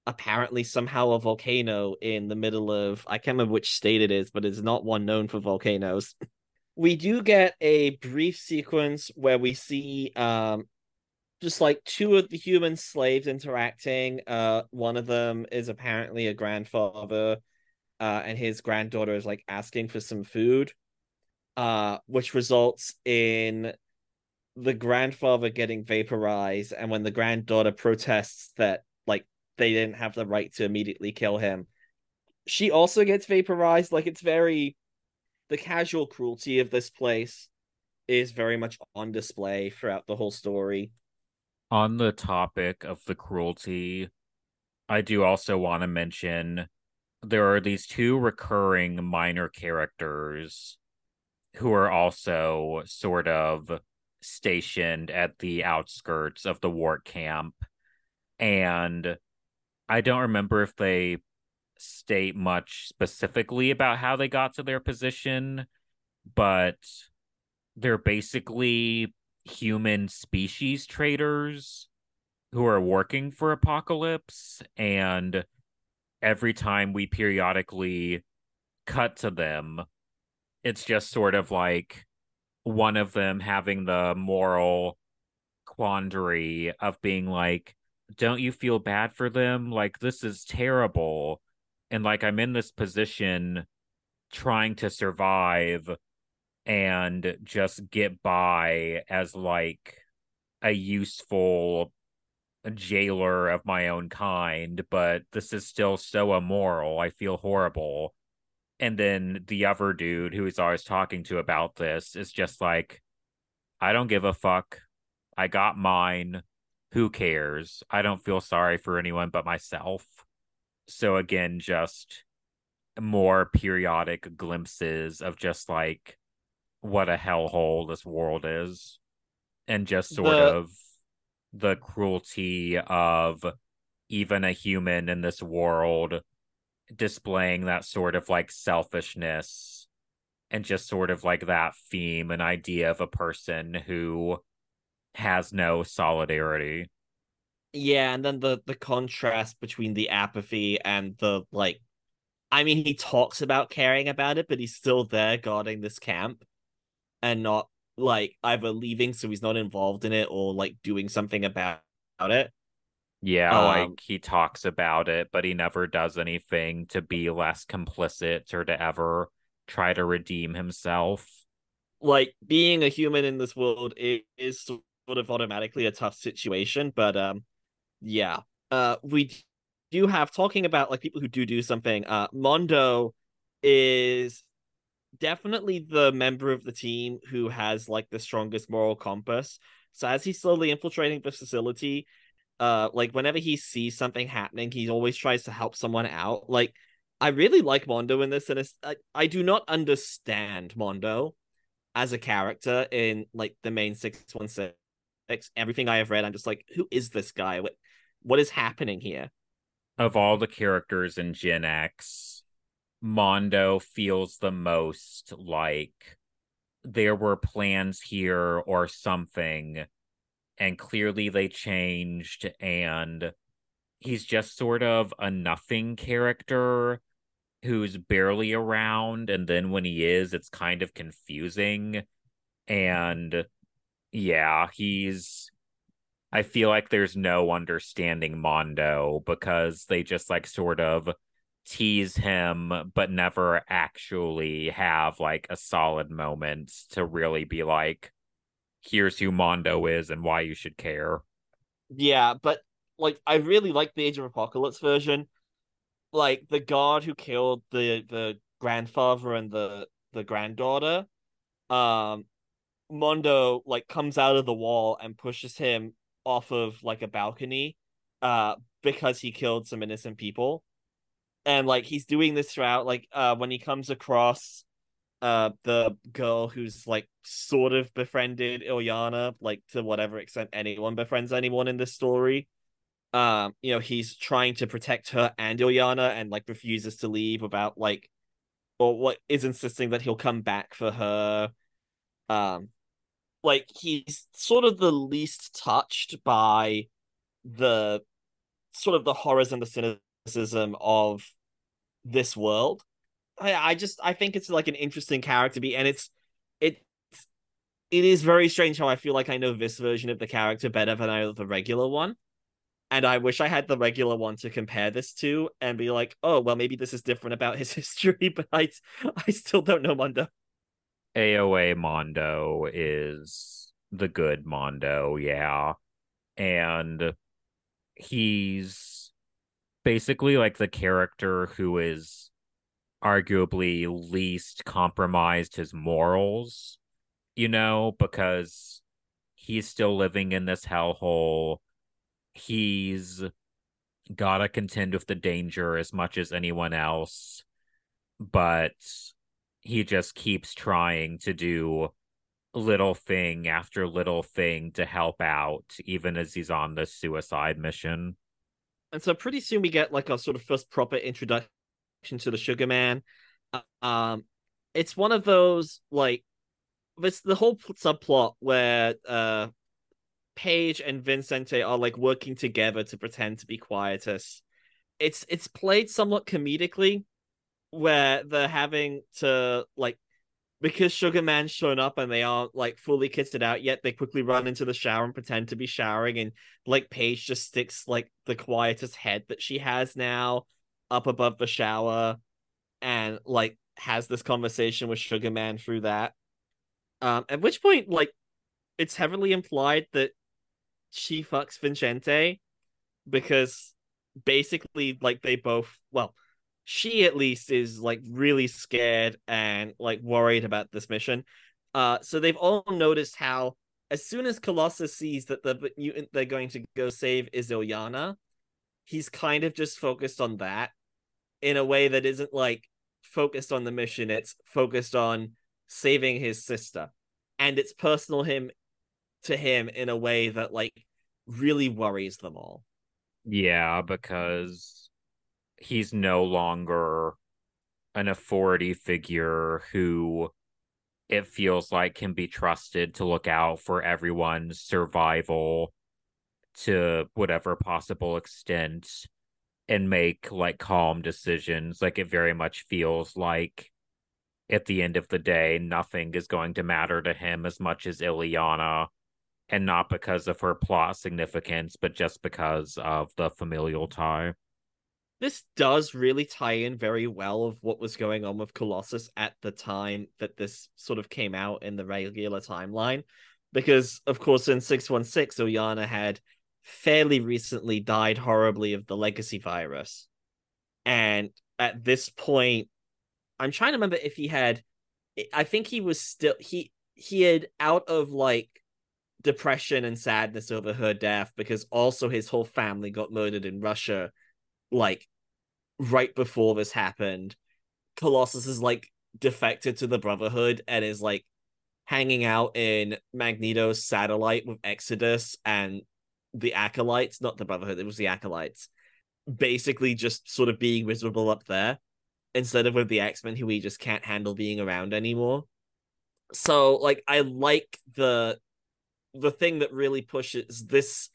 apparently somehow a volcano in the middle of I can't remember which state it is, but it's not one known for volcanoes. we do get a brief sequence where we see um just like two of the human slaves interacting. Uh, one of them is apparently a grandfather, uh, and his granddaughter is like asking for some food, uh, which results in the grandfather getting vaporized. And when the granddaughter protests that like they didn't have the right to immediately kill him, she also gets vaporized. Like it's very the casual cruelty of this place is very much on display throughout the whole story. On the topic of the cruelty, I do also want to mention there are these two recurring minor characters who are also sort of stationed at the outskirts of the Wart camp. And I don't remember if they state much specifically about how they got to their position, but they're basically human species traders who are working for Apocalypse. And every time we periodically cut to them, it's just sort of like one of them having the moral quandary of being like, don't you feel bad for them? Like, this is terrible. And like, I'm in this position trying to survive and just get by as like a useful jailer of my own kind, but this is still so immoral. I feel horrible. And then the other dude who he's always talking to about this is just like, I don't give a fuck. I got mine. Who cares? I don't feel sorry for anyone but myself. So again, just more periodic glimpses of just like what a hellhole this world is. And just sort The- of the cruelty of even a human in this world displaying that sort of like selfishness and just sort of like that theme and idea of a person who has no solidarity. Yeah, and then the the contrast between the apathy and the like I mean he talks about caring about it, but he's still there guarding this camp and not like either leaving so he's not involved in it or like doing something about, it. Yeah, Um, like he talks about it, but he never does anything to be less complicit or to ever try to redeem himself. Like being a human in this world is, is sort of automatically a tough situation, but um yeah. Uh we do have talking about like people who do do something. Uh Mondo is definitely the member of the team who has like the strongest moral compass. So as he's slowly infiltrating the facility, uh, like whenever he sees something happening, he always tries to help someone out. Like I really like Mondo in this, and it's, I, I do not understand Mondo as a character in like the main six one six. Everything I have read, I'm just like, who is this guy? What what is happening here? Of all the characters in Gen X, Mondo feels the most like there were plans here or something, and clearly they changed, and he's just sort of a nothing character who's barely around, and then when he is, it's kind of confusing. And yeah, he's I feel like there's no understanding Mondo because they just like sort of tease him but never actually have like a solid moment to really be like here's who Mondo is and why you should care. Yeah, but like I really like the Age of Apocalypse version. Like the guard who killed the the grandfather and the the granddaughter, um Mondo like comes out of the wall and pushes him off of like a balcony uh because he killed some innocent people. And like he's doing this throughout like uh when he comes across uh the girl who's like sort of befriended Illyana, like to whatever extent anyone befriends anyone in this story. Um, you know, he's trying to protect her and Illyana and like refuses to leave without like or what is insisting that he'll come back for her. Um like he's sort of the least touched by the sort of the horrors and the cynicism of this world. I, I just I think it's like an interesting character be, and it's it it is very strange how I feel like I know this version of the character better than I know the regular one. And I wish I had the regular one to compare this to and be like, oh well, maybe this is different about his history, but I I still don't know Mondo. AOA Mondo is the good Mondo, yeah. And he's basically like the character who is arguably least compromised his morals, you know, because he's still living in this hellhole. He's gotta contend with the danger as much as anyone else, but he just keeps trying to do little thing after little thing to help out, even as he's on this suicide mission. And so pretty soon we get like a sort of first proper introduction to the Sugar Man. Uh, um, it's one of those like it's the whole subplot where uh Paige and Vincente are like working together to pretend to be Quietus. It's it's played somewhat comedically, where they're having to like because Sugar Man's shown up and they aren't like fully kitted out yet, they quickly run into the shower and pretend to be showering, and like Paige just sticks like the Quietus head that she has now up above the shower, and like has this conversation with Sugar Man through that. Um, at which point, like, it's heavily implied that she fucks Vincente because basically, like, they both well she at least is like really scared and like worried about this mission. Uh, so they've all noticed how as soon as Colossus sees that the mutant they're going to go save is Illyana, he's kind of just focused on that in a way that isn't like focused on the mission. It's focused on saving his sister, and it's personal him to him in a way that like really worries them all. Yeah, because he's no longer an authority figure who it feels like can be trusted to look out for everyone's survival to whatever possible extent and make like calm decisions. Like it very much feels like at the end of the day nothing is going to matter to him as much as Illyana and not because of her plot significance but just because of the familial tie this does really tie in very well of what was going on with Colossus at the time that this sort of came out in the regular timeline. Because, of course, in 616, Illyana had fairly recently died horribly of the legacy virus. And at this point, I'm trying to remember if he had I think he was still he he had out of like depression and sadness over her death because also his whole family got murdered in Russia like right before this happened, Colossus is like defected to the Brotherhood and is like hanging out in Magneto's satellite with Exodus and the Acolytes, not the Brotherhood, it was the Acolytes, basically just sort of being miserable up there instead of with the X-Men who he just can't handle being around anymore. So like I like the the thing that really pushes this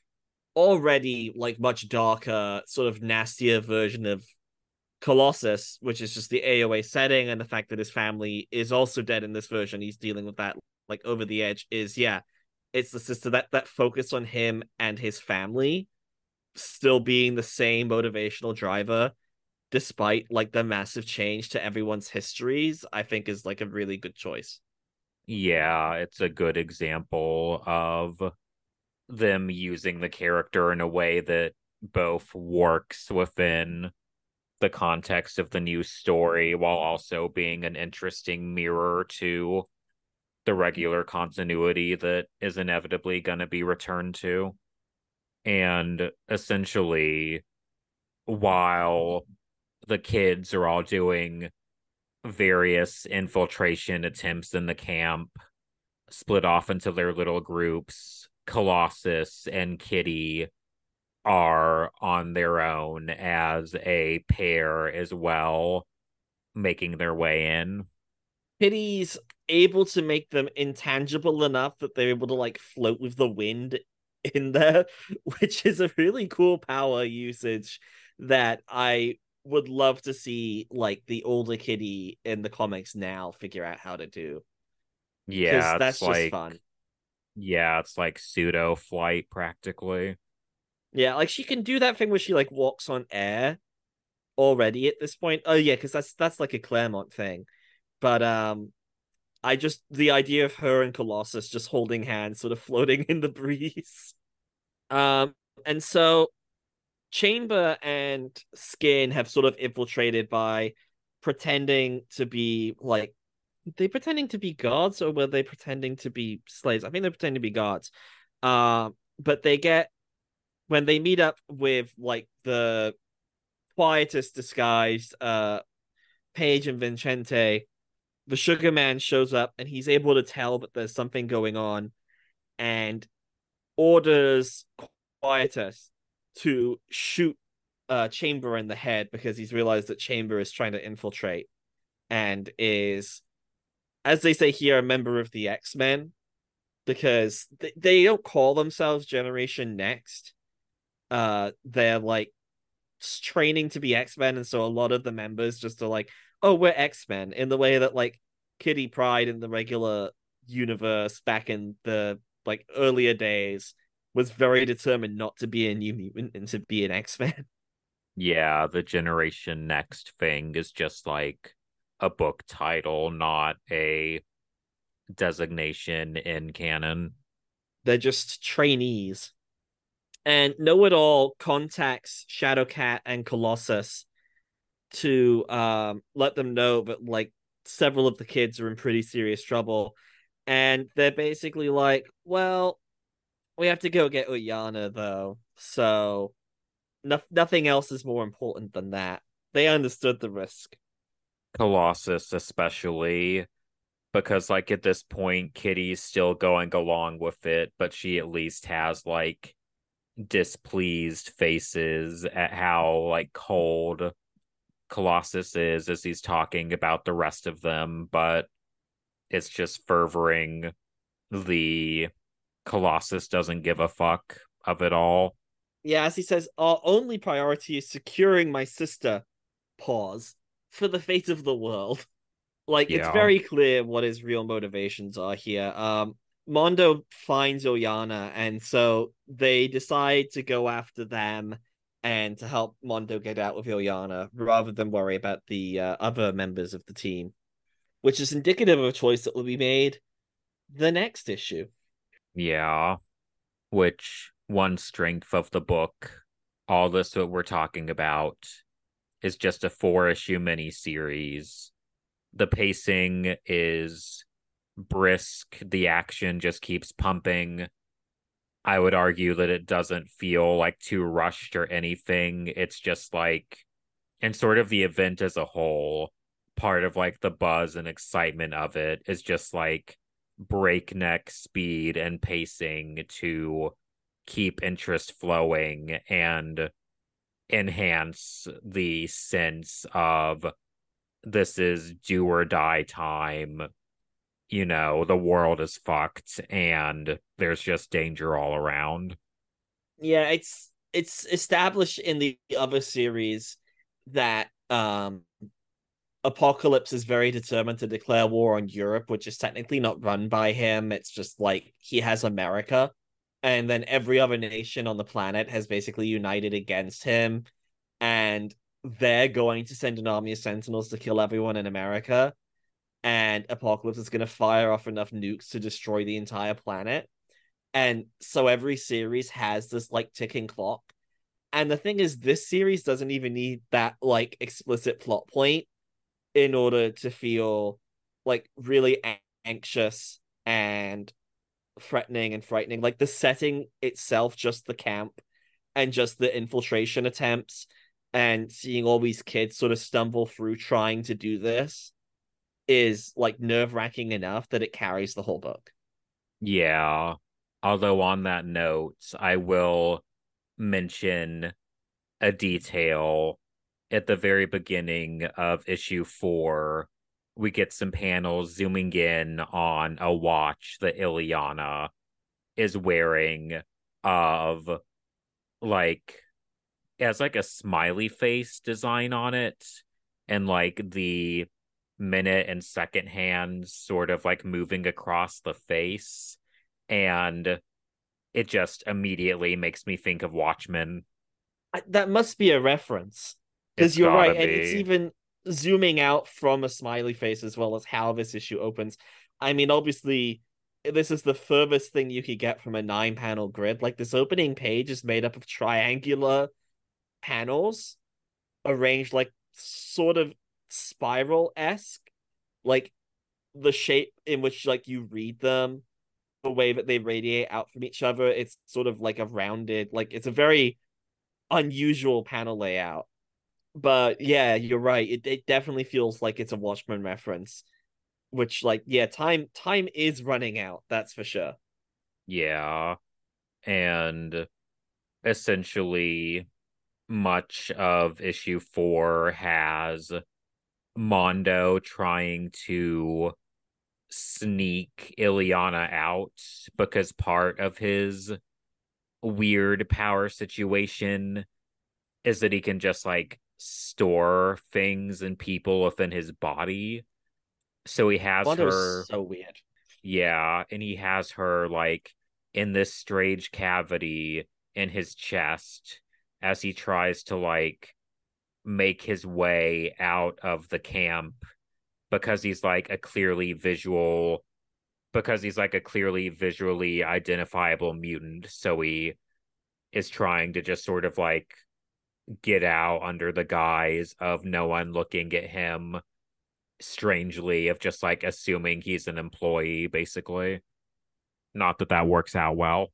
already like much darker, sort of nastier version of Colossus, which is just the AOA setting, and the fact that his family is also dead in this version, he's dealing with that like over the edge. Is yeah, it's the sister that that focus on him and his family still being the same motivational driver despite like the massive change to everyone's histories i think is like a really good choice yeah it's a good example of them using the character in a way that both works within the context of the new story while also being an interesting mirror to the regular continuity that is inevitably going to be returned to. And essentially, while the kids are all doing various infiltration attempts in the camp, split off into their little groups, Colossus and Kitty are on their own as a pair as well, making their way in. Kitty's able to make them intangible enough that they're able to like float with the wind in there, which is a really cool power usage that I would love to see like the older Kitty in the comics now figure out how to do. Yeah, that's like, just fun. Yeah, it's like pseudo flight practically. Yeah, like she can do that thing where she like walks on air already at this point. Oh yeah, because that's that's like a Claremont thing. But um I just the idea of her and Colossus just holding hands, sort of floating in the breeze. Um and so Chamber and Skin have sort of infiltrated by pretending to be like they pretending to be gods or were they pretending to be slaves? I think they're pretending to be gods. Uh, but they get when they meet up with like the Quietus disguised uh Paige and Vincente, the Sugar Man shows up and he's able to tell that there's something going on and orders Quietus to shoot uh Chamber in the head because he's realized that Chamber is trying to infiltrate and is as they say here a member of the X-Men because they, they don't call themselves Generation Next. Uh they're like training to be X-Men and so a lot of the members just are like, "Oh, we're X-Men" in the way that like Kitty Pryde in the regular universe back in the like earlier days was very determined not to be a new mutant and to be an X-Men. Yeah, the Generation Next thing is just like a book title, not a designation in canon. They're just trainees. And Know It All contacts Shadowcat and Colossus to um, let them know that like several of the kids are in pretty serious trouble. And they're basically like, well, we have to go get Illyana though. So no- nothing else is more important than that. They understood the risk. Colossus, especially because, like, at this point, Kitty's still going along with it, but she at least has like displeased faces at how like cold Colossus is as he's talking about the rest of them, but it's just fervoring the Colossus doesn't give a fuck of it all. Yeah, as he says, our only priority is securing my sister. Pause for the fate of the world. Like it's very clear what his real motivations are here. Um, Mondo finds Illyana, and so they decide to go after them and to help Mondo get out with Illyana rather than worry about the uh, other members of the team, which is indicative of a choice that will be made the next issue. Yeah. Which one strength of the book, all this that we're talking about, is just a four issue mini series. The pacing is brisk, the action just keeps pumping. I would argue that it doesn't feel like too rushed or anything. It's just like, and sort of the event as a whole, part of like the buzz and excitement of it is just like breakneck speed and pacing to keep interest flowing and enhance the sense of this is do or die time. You know, the world is fucked and there's just danger all around. yeah it's it's established in the other series that um apocalypse is very determined to declare war on europe which is technically not run by him. It's just like he has america. And then every other nation on the planet has basically united against him. And they're going to send an army of sentinels to kill everyone in america and apocalypse is going to fire off enough nukes to destroy the entire planet. And so every series has this like ticking clock. And the thing is this series doesn't even need that like explicit plot point in order to feel like really anxious and threatening and frightening. Like the setting itself just the camp and just the infiltration attempts and seeing all these kids sort of stumble through trying to do this is like nerve-wracking enough that it carries the whole book Yeah. Although on that note, I will mention a detail at the very beginning of issue four. We get some panels zooming in on a watch that Illyana is wearing of like it has like a smiley face design on it and like the minute and second hands sort of like moving across the face and it just immediately makes me think of Watchmen. That must be a reference because you're right gotta and it's even zooming out from a smiley face as well as how this issue opens. I mean obviously this is the furthest thing you could get from a nine panel grid. Like this opening page is made up of triangular panels arranged like sort of spiral esque, like the shape in which like you read them, the way that they radiate out from each other. It's sort of like a rounded, like it's a very unusual panel layout. But yeah, you're right. It it definitely feels like it's a Watchmen reference, which like yeah, time time is running out. That's for sure. Yeah. And essentially much of issue 4 has Mondo trying to sneak Illyana out because part of his weird power situation is that he can just like store things and people within his body. So he has Mondo's her so weird. yeah, and he has her like in this strange cavity in his chest as he tries to like make his way out of the camp because he's like a clearly visual because he's like a clearly visually identifiable mutant. So he is trying to just sort of like get out under the guise of no one looking at him strangely of just like assuming he's an employee basically. Not that that works out well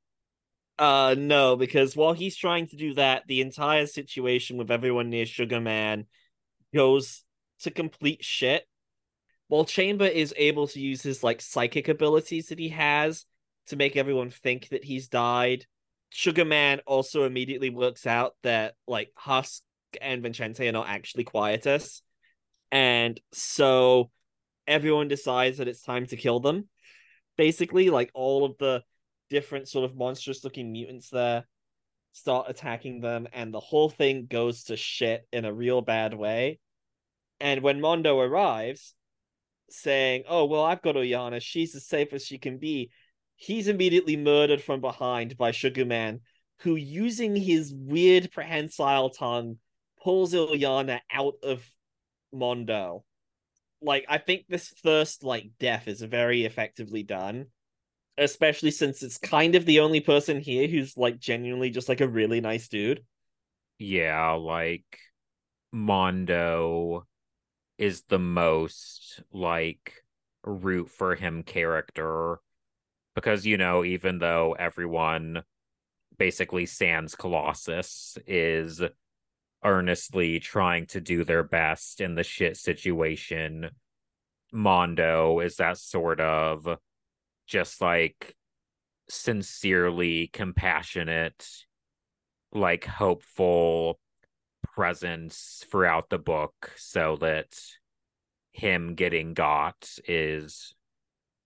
Uh no, because while he's trying to do that, the entire situation with everyone near Sugar Man goes to complete shit. While Chamber is able to use his like psychic abilities that he has to make everyone think that he's died, Sugar Man also immediately works out that like Husk and Vincente are not actually Quietus. And so everyone decides that it's time to kill them. Basically, like all of the different sort of monstrous looking mutants there start attacking them, and the whole thing goes to shit in a real bad way. And when Mondo arrives, saying, Oh, well, I've got Illyana, she's as safe as she can be, he's immediately murdered from behind by Sugar Man, who, using his weird prehensile tongue, pulls Illyana out of Mondo. Like, I think this first, like, death is very effectively done especially since it's kind of the only person here who's like genuinely just like a really nice dude. yeah like mondo is the most like root for him character because you know even though everyone basically sans colossus is earnestly trying to do their best in the shit situation mondo is that sort of just like sincerely compassionate like hopeful presence throughout the book so that him getting got is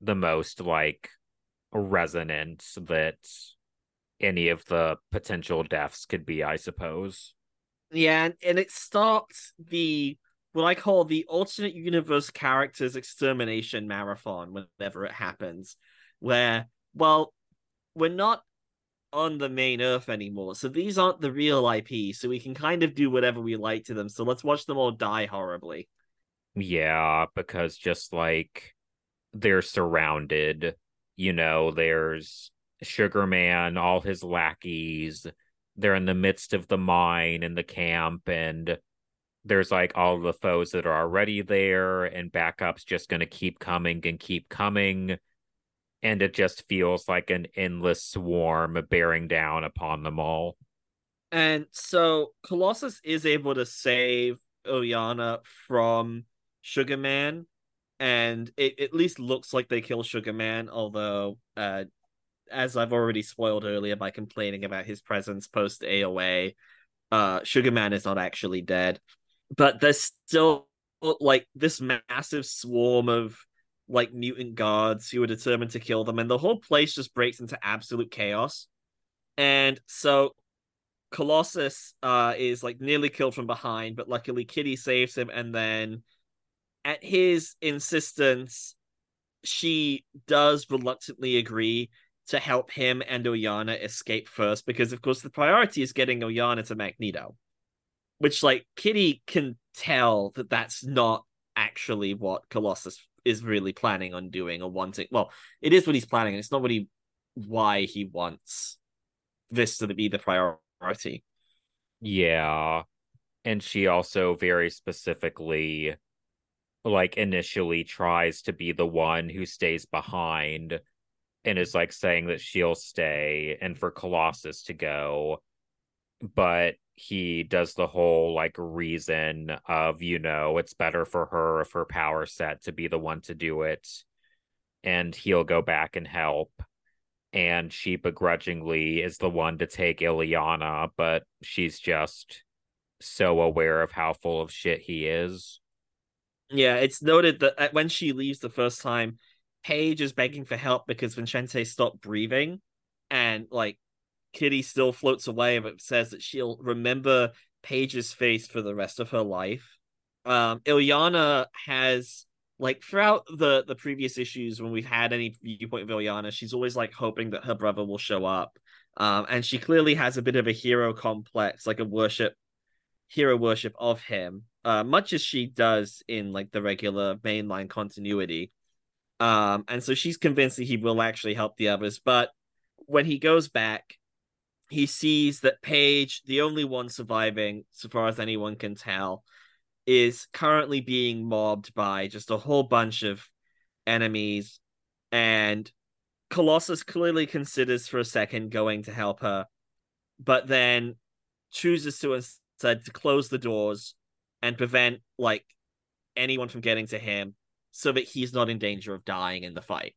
the most like resonant that any of the potential deaths could be i suppose. Yeah, and, and it starts the what I call the alternate universe characters extermination marathon whenever it happens, where well, we're not on the main Earth anymore, so these aren't the real IP, so we can kind of do whatever we like to them. So let's watch them all die horribly. Yeah, because just like they're surrounded, you know, there's Sugar Man, all his lackeys, they're in the midst of the mine and the camp, and there's like all the foes that are already there, and backup's just gonna keep coming and keep coming. And it just feels like an endless swarm bearing down upon them all. And so Colossus is able to save Illyana from Sugar Man, and it at least looks like they kill Sugar Man, although uh as I've already spoiled earlier by complaining about his presence post AOA, uh Sugar Man is not actually dead. But there's still like this massive swarm of like mutant guards who are determined to kill them, and the whole place just breaks into absolute chaos. And so Colossus uh is like nearly killed from behind, but luckily Kitty saves him, and then at his insistence, she does reluctantly agree to help him and Illyana escape first, because of course the priority is getting Illyana to Magneto. Which like Kitty can tell that that's not actually what Colossus is really planning on doing or wanting. Well, it is what he's planning, and it's not what he why he wants this to be the priority. Yeah. And she also very specifically like initially tries to be the one who stays behind and is like saying that she'll stay and for Colossus to go but he does the whole like reason of you know it's better for her if her power set to be the one to do it and he'll go back and help. And she begrudgingly is the one to take Illyana but she's just so aware of how full of shit he is. Yeah, it's noted that uh, when she leaves the first time, Paige is begging for help because Vincente stopped breathing, and like Kitty still floats away, but says that she'll remember Paige's face for the rest of her life. Um, Illyana has like throughout the the previous issues when we've had any viewpoint of Illyana, she's always like hoping that her brother will show up. Um, and she clearly has a bit of a hero complex, like a worship hero worship of him, uh, much as she does in like the regular mainline continuity. Um, and so she's convinced that he will actually help the others. But when he goes back, he sees that Paige, the only one surviving, so far as anyone can tell, is currently being mobbed by just a whole bunch of enemies. And Colossus clearly considers for a second going to help her, but then chooses to instead to close the doors and prevent like anyone from getting to him so that he's not in danger of dying in the fight.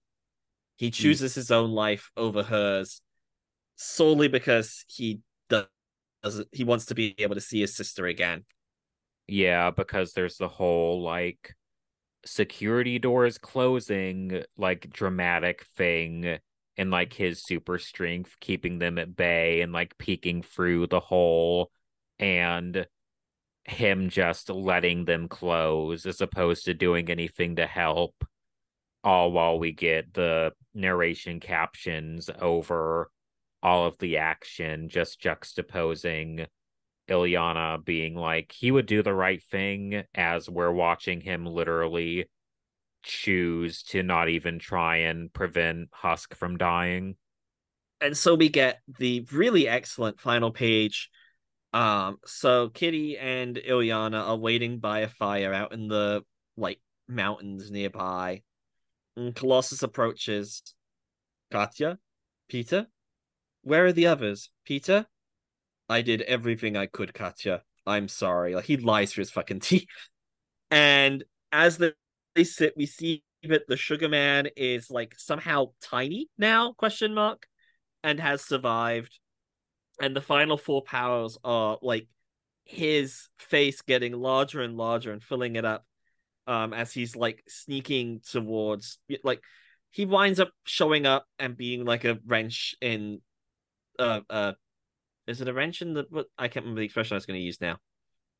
He hmm. chooses his own life over hers solely because he does he wants to be able to see his sister again. Yeah, because there's the whole like security doors closing, like dramatic thing, and like his super strength keeping them at bay and like peeking through the hole, and him just letting them close as opposed to doing anything to help. All while we get the narration captions over all of the action, just juxtaposing Illyana being like, he would do the right thing as we're watching him literally choose to not even try and prevent Husk from dying. And so we get the really excellent final page. Um, so Kitty and Illyana are waiting by a fire out in the like mountains nearby. And Colossus approaches. Katya? Peter? Where are the others? Peter? I did everything I could, Katya. I'm sorry. Like he lies through his fucking teeth. And as they, sit, we see that the Sugar Man is like somehow tiny now, question mark, and has survived. And the final four powers are like his face getting larger and larger and filling it up um as he's like sneaking towards like he winds up showing up and being like a wrench in uh uh is it a wrench in the what I can't remember the expression I was going to use now.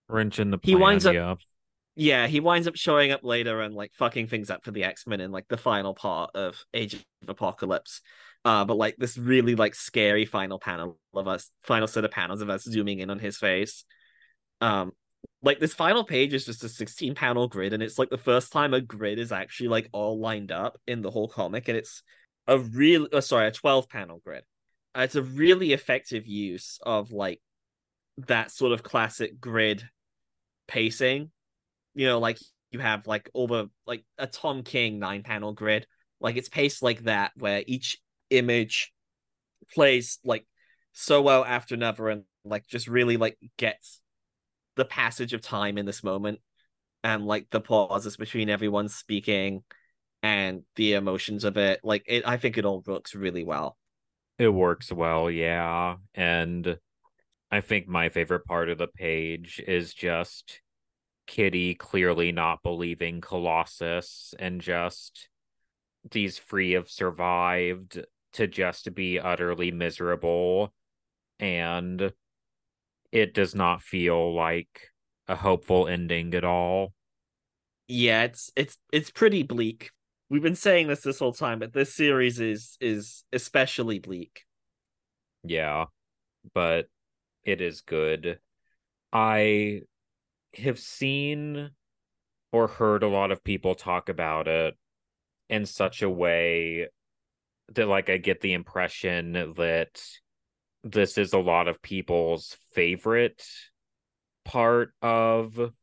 Wrench in the Plan, He winds up- yeah. Yeah, he winds up showing up later and like fucking things up for the X-Men in like the final part of Age of Apocalypse. Uh but like this really like scary final panel of us final set of panels of us zooming in on his face. Um like this final page is just a 16 panel grid and it's like the first time a grid is actually like all lined up in the whole comic and it's a real oh, sorry a 12 panel grid Uh, Uh, it's a really effective use of like that sort of classic grid pacing. You know like you have like over like a tom king nine panel grid. Like it's paced like that where each image plays like so well after another and like just really like gets the passage of time in this moment and like the pauses between everyone speaking and the emotions of it. Like it i think it all works really well It works well, yeah. And I think my favorite part of the page is just Kitty clearly not believing Colossus and just these free have survived to just be utterly miserable. And it does not feel like a hopeful ending at all. yeah it's it's it's pretty bleak we've been saying this this whole time but this series is is especially bleak Yeah, but it is good. I have seen or heard a lot of people talk about it in such a way that like I get the impression that this is a lot of people's favorite part of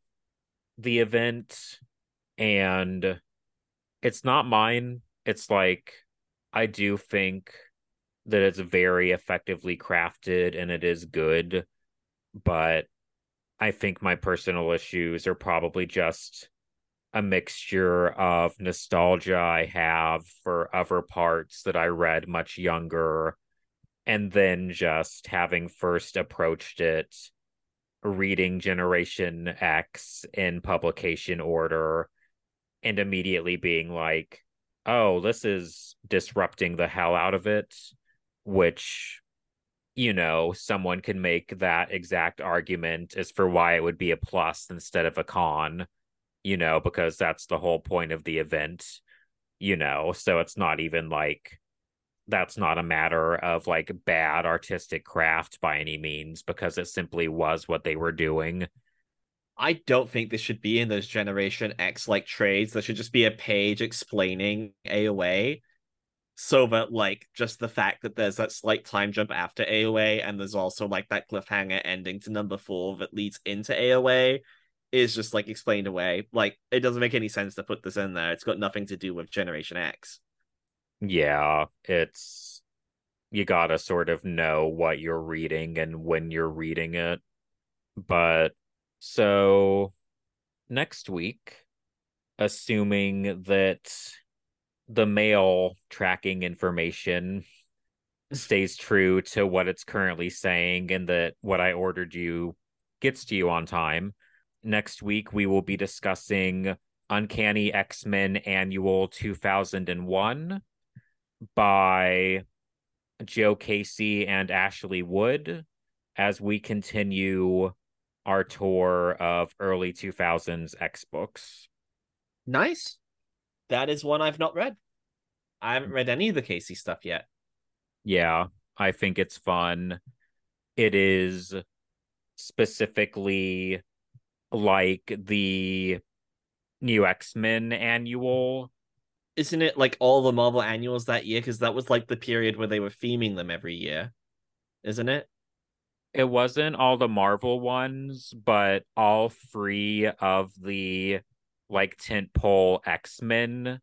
the event and it's not mine. It's like I do think that it's very effectively crafted and it is good, but I think my personal issues are probably just a mixture of nostalgia I have for other parts that I read much younger, and then just having first approached it, reading Generation X in publication order, and immediately being like, oh, this is disrupting the hell out of it, which you know, someone can make that exact argument as for why it would be a plus instead of a con you know, because that's the whole point of the event, you know, so it's not even like that's not a matter of like bad artistic craft by any means because it simply was what they were doing. I don't think this should be in those Generation X like trades. There should just be a page explaining AOA so that like just the fact that there's that slight time jump after AOA and there's also like that cliffhanger ending to number four that leads into AOA is just like explained away. Like it doesn't make any sense to put this in there. It's got nothing to do with Generation X. Yeah, it's you gotta sort of know what you're reading and when you're reading it. But so next week, assuming that the mail tracking information stays true to what it's currently saying and that what I ordered you gets to you on time, next week we will be discussing Uncanny X Men Annual 2001 by Joe Casey and Ashley Wood as we continue our tour of early 2000s X books. Nice. That is one I've not read. I haven't read any of the Casey stuff yet. Yeah, I think it's fun. It is specifically like the new X-Men annual. Isn't it like all the Marvel annuals that year? Because that was like the period where they were theming them every year, isn't it? It wasn't all the Marvel ones, but all three of the like tentpole X-Men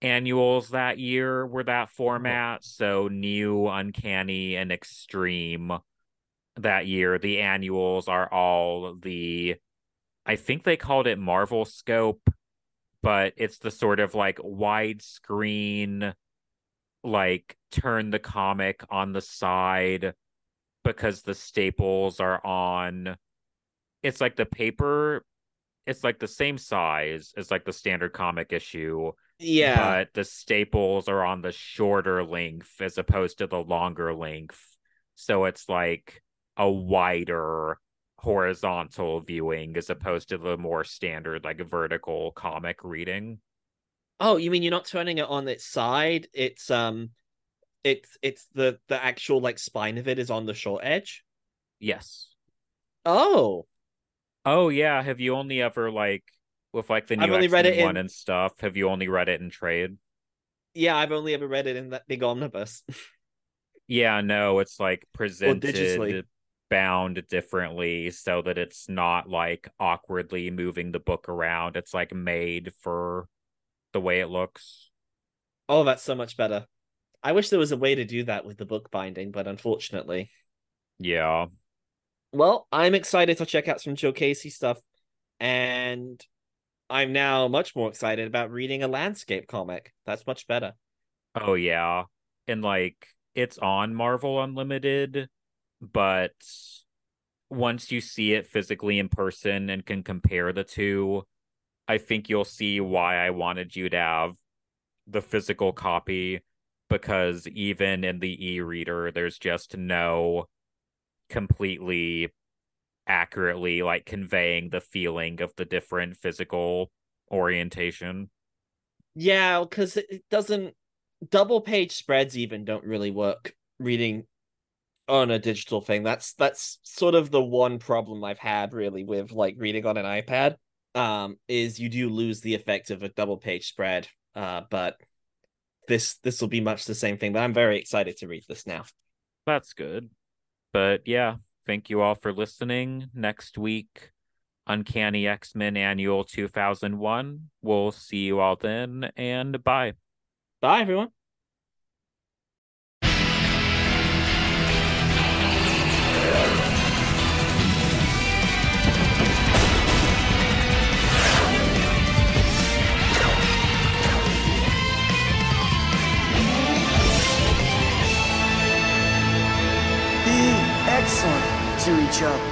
annuals that year were that mm-hmm. format. So new, uncanny, and extreme that year. The annuals are all the I think they called it Marvel Scope, but it's the sort of like widescreen, like turn the comic on the side because the staples are on. It's like the paper, it's like the same size as like the standard comic issue. Yeah. But the staples are on the shorter length as opposed to the longer length. So it's like a wider horizontal viewing as opposed to the more standard like vertical comic reading. Oh, you mean you're not turning it on its side? It's um it's it's the the actual like spine of it is on the short edge? Yes. Oh. Oh yeah, have you only ever like with like the new I've only read it one in... and stuff, have you only read it in trade? Yeah, I've only ever read it in that big omnibus. yeah, no, it's like presented bound differently so that it's not like awkwardly moving the book around. It's like made for the way it looks. Oh, that's so much better. I wish there was a way to do that with the book binding, but unfortunately. Yeah. Well, I'm excited to check out some Joe Casey stuff, and I'm now much more excited about reading a landscape comic. That's much better. Oh yeah. And like it's on Marvel Unlimited but once you see it physically in person and can compare the two, I think you'll see why I wanted you to have the physical copy because even in the e-reader there's just no completely accurately like conveying the feeling of the different physical orientation. Yeah, cuz it doesn't double page spreads even don't really work reading on a digital thing. That's that's sort of the one problem I've had really with like reading on an iPad. Um, is you do lose the effect of a double page spread. Uh, but this this will be much the same thing. But I'm very excited to read this now. That's good. But yeah, thank you all for listening. Next week, Uncanny X Men Annual 2001. We'll see you all then, and bye. Bye, everyone. Be